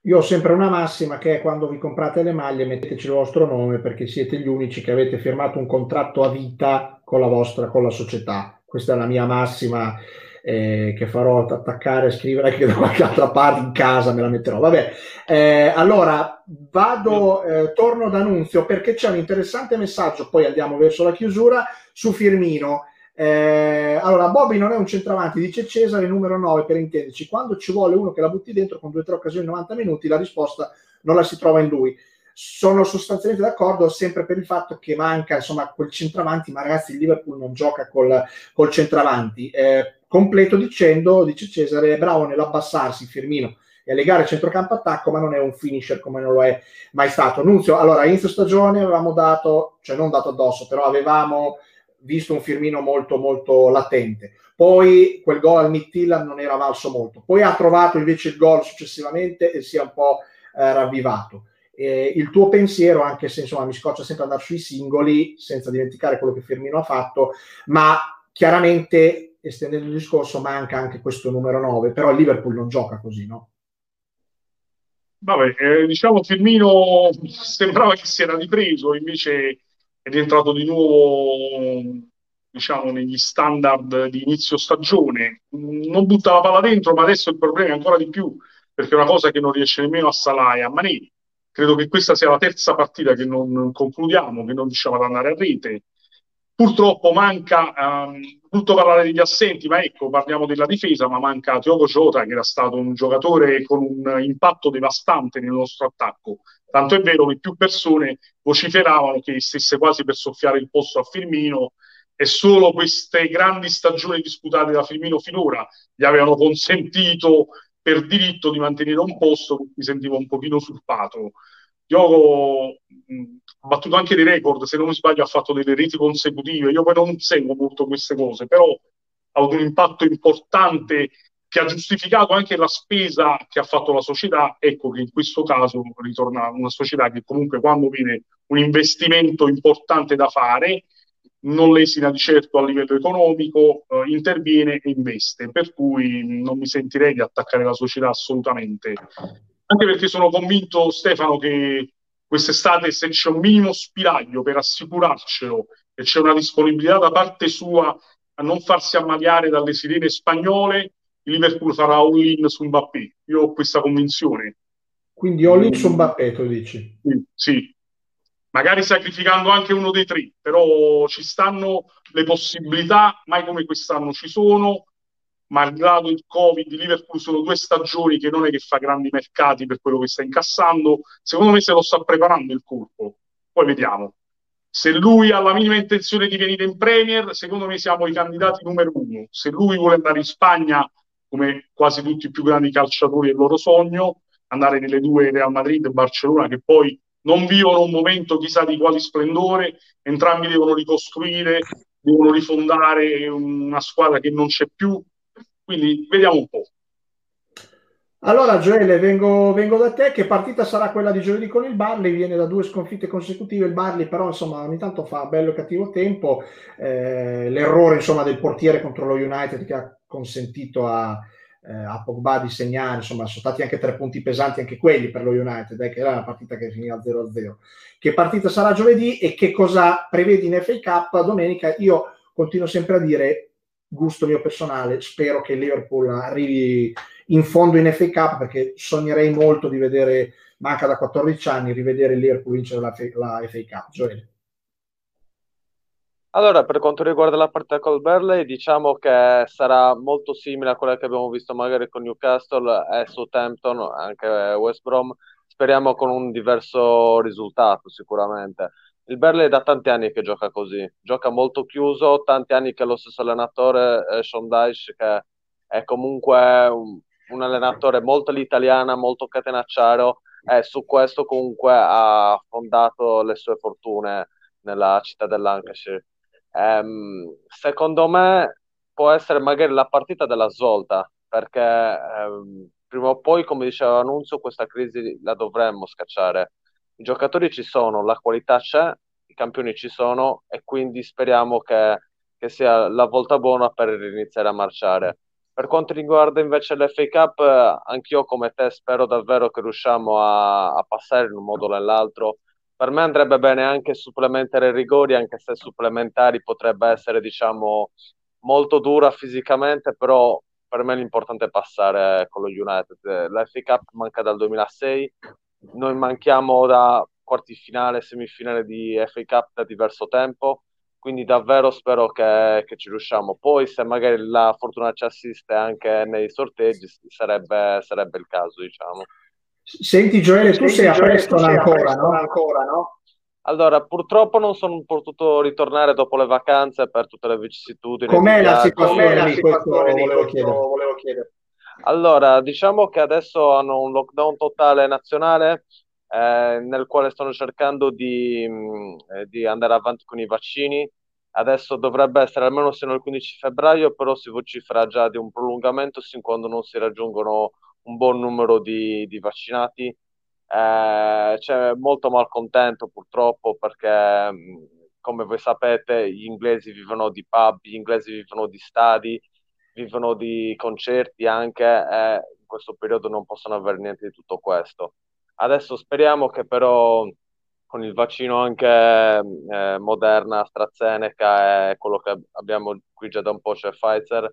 Io ho sempre una massima che è quando vi comprate le maglie metteteci il vostro nome perché siete gli unici che avete firmato un contratto a vita con la vostra, con la società. Questa è la mia massima eh, che farò attaccare e scrivere anche da qualche altra parte in casa, me la metterò. Vabbè, eh, allora vado, eh, torno da Nunzio perché c'è un interessante messaggio, poi andiamo verso la chiusura, su Firmino. Eh, allora, Bobby non è un centravanti, dice Cesare, numero 9 per intenderci. Quando ci vuole uno che la butti dentro con due o tre occasioni in 90 minuti, la risposta non la si trova in lui. Sono sostanzialmente d'accordo sempre per il fatto che manca insomma quel centravanti, ma ragazzi il Liverpool non gioca col, col centravanti. Eh, completo dicendo, dice Cesare, è bravo nell'abbassarsi Firmino e legare centrocampo attacco, ma non è un finisher come non lo è mai stato. Nunzio, allora, inizio stagione avevamo dato, cioè non dato addosso, però avevamo visto un Firmino molto molto latente. Poi quel gol al Midtjylland non era valso molto. Poi ha trovato invece il gol successivamente e si è un po' eh, ravvivato. Eh, il tuo pensiero, anche se insomma mi scoccia sempre andare sui singoli, senza dimenticare quello che Firmino ha fatto, ma chiaramente estendendo il discorso manca anche questo numero 9, però il Liverpool non gioca così, no? Vabbè, eh, diciamo Firmino sembrava che si era ripreso, invece rientrato di nuovo diciamo, negli standard di inizio stagione. Non butta la palla dentro, ma adesso il problema è ancora di più, perché è una cosa che non riesce nemmeno a Salai, a Mané. Credo che questa sia la terza partita che non concludiamo, che non riusciamo ad andare a rete. Purtroppo manca, um, brutto parlare degli assenti, ma ecco, parliamo della difesa, ma manca Tiogo Jota, che era stato un giocatore con un impatto devastante nel nostro attacco. Tanto è vero che più persone vociferavano che stesse quasi per soffiare il posto a Firmino e solo queste grandi stagioni disputate da Firmino finora gli avevano consentito per diritto di mantenere un posto, mi sentivo un pochino usurpato. Diogo ha battuto anche dei record, se non mi sbaglio ha fatto delle reti consecutive, io poi non seguo molto queste cose, però ha avuto un impatto importante che ha giustificato anche la spesa che ha fatto la società, ecco che in questo caso ritorna una società che comunque quando viene un investimento importante da fare, non lesina di certo a livello economico, eh, interviene e investe, per cui non mi sentirei di attaccare la società assolutamente anche perché sono convinto, Stefano, che quest'estate se c'è un minimo spiraglio per assicurarcelo e c'è una disponibilità da parte sua a non farsi ammaliare dalle sirene spagnole, il Liverpool farà all-in su Mbappé. Io ho questa convinzione. Quindi all-in su Mbappé, tu dici? Sì, sì. Magari sacrificando anche uno dei tre, però ci stanno le possibilità, mai come quest'anno ci sono, malgrado il Covid, Liverpool sono due stagioni che non è che fa grandi mercati per quello che sta incassando. Secondo me se lo sta preparando il colpo. Poi vediamo. Se lui ha la minima intenzione di venire in Premier, secondo me siamo i candidati numero uno. Se lui vuole andare in Spagna, come quasi tutti i più grandi calciatori, è il loro sogno, andare nelle due Real Madrid e Barcellona, che poi non vivono un momento chissà di quale splendore, entrambi devono ricostruire, devono rifondare una squadra che non c'è più, quindi vediamo un po'. Allora, Gioele, vengo, vengo, da te. Che partita sarà quella di giovedì con il Barley? Viene da due sconfitte consecutive. Il Barley, però, insomma, ogni tanto fa bello e cattivo tempo. Eh, l'errore, insomma, del portiere contro lo United che ha consentito a, eh, a Pogba di segnare. Insomma, sono stati anche tre punti pesanti anche quelli per lo United, eh, che era una partita che finiva 0-0. Che partita sarà giovedì e che cosa prevedi in FA Cup domenica? Io continuo sempre a dire gusto mio personale, spero che Liverpool arrivi in fondo in FA Cup perché sognerei molto di vedere, manca da 14 anni, rivedere Liverpool vincere la, la FA Cup. Gioele. Allora, per quanto riguarda la partita col Berley, diciamo che sarà molto simile a quella che abbiamo visto magari con Newcastle e Southampton, anche West Brom. Speriamo con un diverso risultato sicuramente il Berley è da tanti anni che gioca così, gioca molto chiuso, tanti anni che lo stesso allenatore, eh, Sean Dyche, che è comunque un, un allenatore molto all'italiana, molto catenacciaro, e su questo comunque ha fondato le sue fortune nella città dell'Ancashire. Ehm, secondo me può essere magari la partita della svolta, perché ehm, prima o poi, come diceva Annunzio, questa crisi la dovremmo scacciare i giocatori ci sono, la qualità c'è, i campioni ci sono e quindi speriamo che, che sia la volta buona per iniziare a marciare. Per quanto riguarda invece l'FA Cup, anch'io come te spero davvero che riusciamo a, a passare in un modo o nell'altro. Per me andrebbe bene anche supplementare i rigori, anche se supplementari potrebbe essere, diciamo, molto dura fisicamente, però per me l'importante è passare con lo United. L'FA Cup manca dal 2006, noi manchiamo da quarti finale, semifinale di FA Cup da diverso tempo, quindi davvero spero che, che, ci riusciamo. Poi se magari la fortuna ci assiste anche nei sorteggi sarebbe, sarebbe il caso, diciamo. Senti Gioele, tu Senti, sei a Preston ancora, no? ancora, no? Allora, purtroppo non sono potuto ritornare dopo le vacanze per tutte le vicissitudini. Com'è la situazione di questo? Volevo chiedere. Volevo chiedere. Allora, diciamo che adesso hanno un lockdown totale nazionale eh, nel quale stanno cercando di, mm, eh, di, andare avanti con i vaccini. Adesso dovrebbe essere almeno sino al 15 febbraio, però si vocifera già di un prolungamento sin quando non si raggiungono un buon numero di, di vaccinati. Eh, c'è molto malcontento purtroppo perché, come voi sapete, gli inglesi vivono di pub, gli inglesi vivono di stadi, vivono di concerti anche e in questo periodo non possono avere niente di tutto questo. Adesso speriamo che però con il vaccino anche eh, Moderna, AstraZeneca e quello che abbiamo qui già da un po', cioè Pfizer,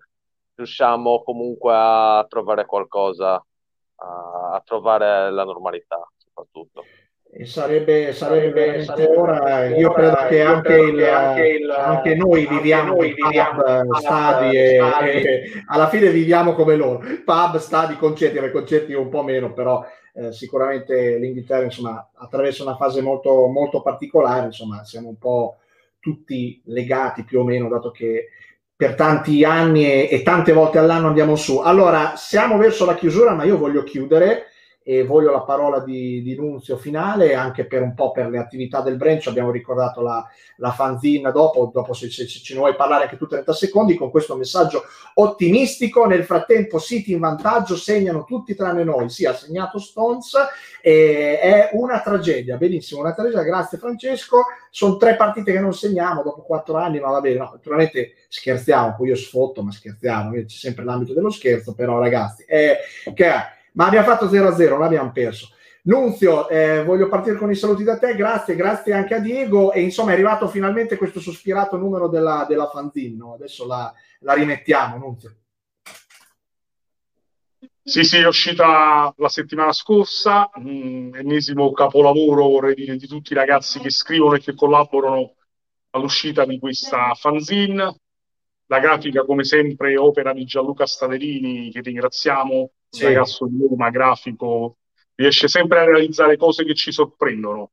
riusciamo comunque a trovare qualcosa, a, a trovare la normalità soprattutto. E sarebbe, sarebbe veramente ora, io credo che anche, il, anche noi viviamo noi viviamo pub, stadi e, e, alla fine viviamo come loro, pub, stadi, concerti, per concerti un po' meno, però eh, sicuramente l'Inghilterra insomma, attraversa una fase molto, molto particolare, insomma, siamo un po' tutti legati più o meno, dato che per tanti anni e, e tante volte all'anno andiamo su. Allora, siamo verso la chiusura, ma io voglio chiudere e voglio la parola di, di Nunzio finale anche per un po' per le attività del branch. Abbiamo ricordato la, la fanzine dopo, dopo se, se, se, ci vuoi parlare anche tu 30 secondi con questo messaggio ottimistico. Nel frattempo City in vantaggio segnano tutti tranne noi. Sì ha segnato Stones e è una tragedia benissimo una tragedia. Grazie Francesco. Sono tre partite che non segniamo dopo quattro anni ma va bene no, naturalmente scherziamo. Poi io sfotto ma scherziamo c'è sempre l'ambito dello scherzo però ragazzi è, che ma abbiamo fatto 0-0, non abbiamo perso. Nunzio, eh, voglio partire con i saluti da te, grazie, grazie anche a Diego e insomma è arrivato finalmente questo sospirato numero della, della fanzine, no? adesso la, la rimettiamo, Nunzio. Sì, sì, è uscita la settimana scorsa, mm, ennesimo capolavoro vorrei dire di tutti i ragazzi che scrivono e che collaborano all'uscita di questa fanzine. La grafica, come sempre, opera di Gianluca Staderini, che ringraziamo sì. ragazzo di Roma, grafico, riesce sempre a realizzare cose che ci sorprendono.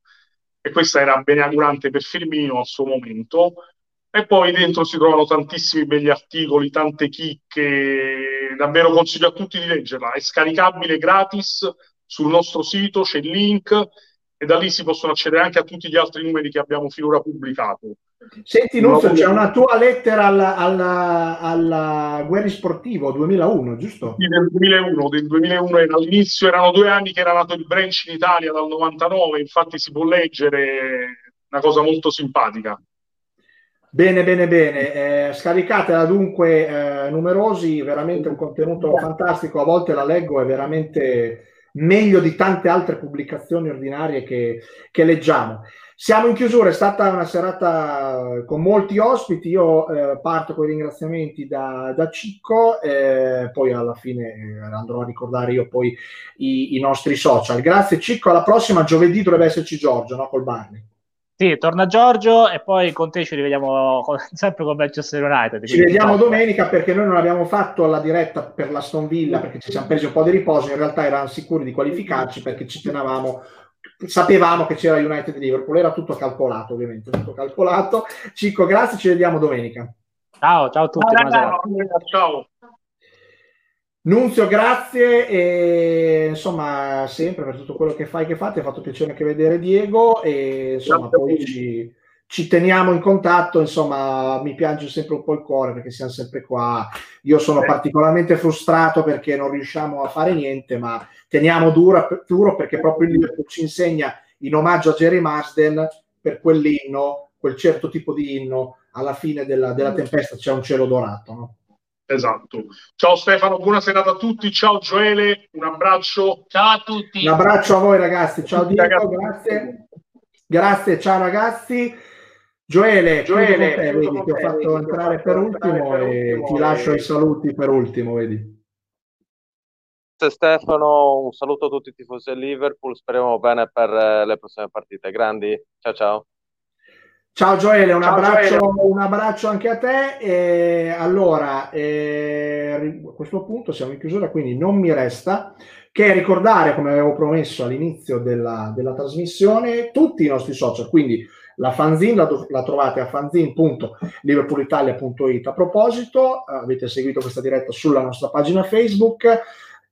E questa era beneaugurante per Firmino al suo momento. E poi dentro si trovano tantissimi belli articoli, tante chicche. Davvero consiglio a tutti di leggerla. È scaricabile gratis sul nostro sito, c'è il link e da lì si possono accedere anche a tutti gli altri numeri che abbiamo finora pubblicato. Senti, Nuzzo, c'è una tua lettera alla, alla, alla Guerri Sportivo 2001, giusto? Sì, del 2001, del 2001 era, all'inizio erano due anni che era nato il branch in Italia dal 99, infatti si può leggere, una cosa molto simpatica. Bene, bene, bene. Eh, scaricatela dunque eh, numerosi, veramente un contenuto fantastico. A volte la leggo, è veramente meglio di tante altre pubblicazioni ordinarie che, che leggiamo. Siamo in chiusura, è stata una serata con molti ospiti, io eh, parto con i ringraziamenti da, da Cicco, eh, poi alla fine eh, andrò a ricordare io poi i, i, nostri social. Grazie Cicco, alla prossima, giovedì dovrebbe esserci Giorgio, no? Col Barney. Sì, torna Giorgio e poi con te ci rivediamo con, sempre con Manchester United. Ci vediamo domenica perché noi non abbiamo fatto la diretta per la Stone Villa perché ci siamo presi un po' di riposo, in realtà eravamo sicuri di qualificarci perché ci tenevamo sapevamo che c'era United Liverpool, era tutto calcolato ovviamente, tutto calcolato. Cico, grazie, ci vediamo domenica. Ciao, ciao a tutti. Ciao. ciao. Nunzio, grazie e insomma sempre per tutto quello che fai che fate, ha fatto piacere anche vedere Diego e insomma poi ci, ci, teniamo in contatto, insomma mi piange sempre un po' il cuore perché siamo sempre qua, io sono particolarmente frustrato perché non riusciamo a fare niente ma teniamo dura, duro perché proprio il Liverpool ci insegna in omaggio a Jerry Marsden per quell'inno, quel certo tipo di inno, alla fine della, della tempesta c'è un cielo dorato. No? Esatto. Ciao Stefano, buona serata a tutti. Ciao Gioele, un abbraccio. Ciao a tutti. Un abbraccio a voi ragazzi. Ciao Diego, ragazzi. grazie. Grazie, ciao ragazzi. Gioele, Gioele te, vedi, ti ho fatto entrare per ultimo e ti lascio i saluti per ultimo, vedi. Stefano, un saluto a tutti i tifosi del Liverpool, speriamo bene per eh, le prossime partite. Grandi, ciao ciao. Ciao Gioele, un, ciao, abbraccio, Gioele. un abbraccio, anche a te. E allora, eh, a questo punto siamo in chiusura, quindi non mi resta che ricordare, come avevo promesso all'inizio della, della trasmissione, tutti i nostri social, quindi la fanzine la, la trovate a fanzine.liverpoolitalia.it. A proposito, avete seguito questa diretta sulla nostra pagina Facebook,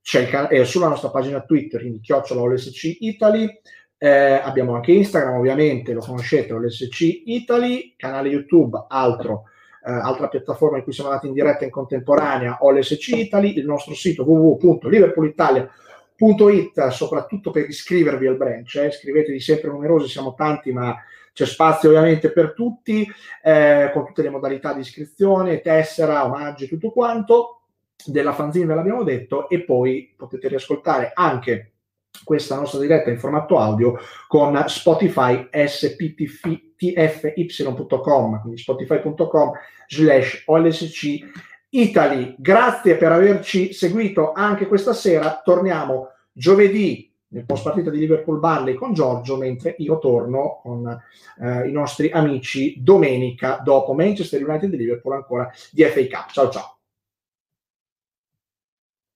can- eh, sulla nostra pagina Twitter, quindi chiocciola OLSC Italy, Eh, abbiamo anche Instagram, ovviamente, lo conoscete, l'SC Italy, canale YouTube, altro, eh, altra piattaforma in cui siamo andati in diretta in contemporanea, o l'SC Italy, il nostro sito www.liverpoolitalia.it, soprattutto per iscrivervi al branch. Eh. Iscrivetevi sempre numerosi, siamo tanti, ma c'è spazio ovviamente per tutti, eh, con tutte le modalità di iscrizione, tessera, omaggi, tutto quanto. Della fanzine ve l'abbiamo detto, e poi potete riascoltare anche questa nostra diretta in formato audio con Spotify spptfy.com, quindi spotify.com slash olsc Italy. Grazie per averci seguito anche questa sera. Torniamo giovedì nel post partita di Liverpool Barley con Giorgio, mentre io torno con eh, i nostri amici domenica dopo Manchester United e Liverpool ancora di FA Cup. Ciao ciao.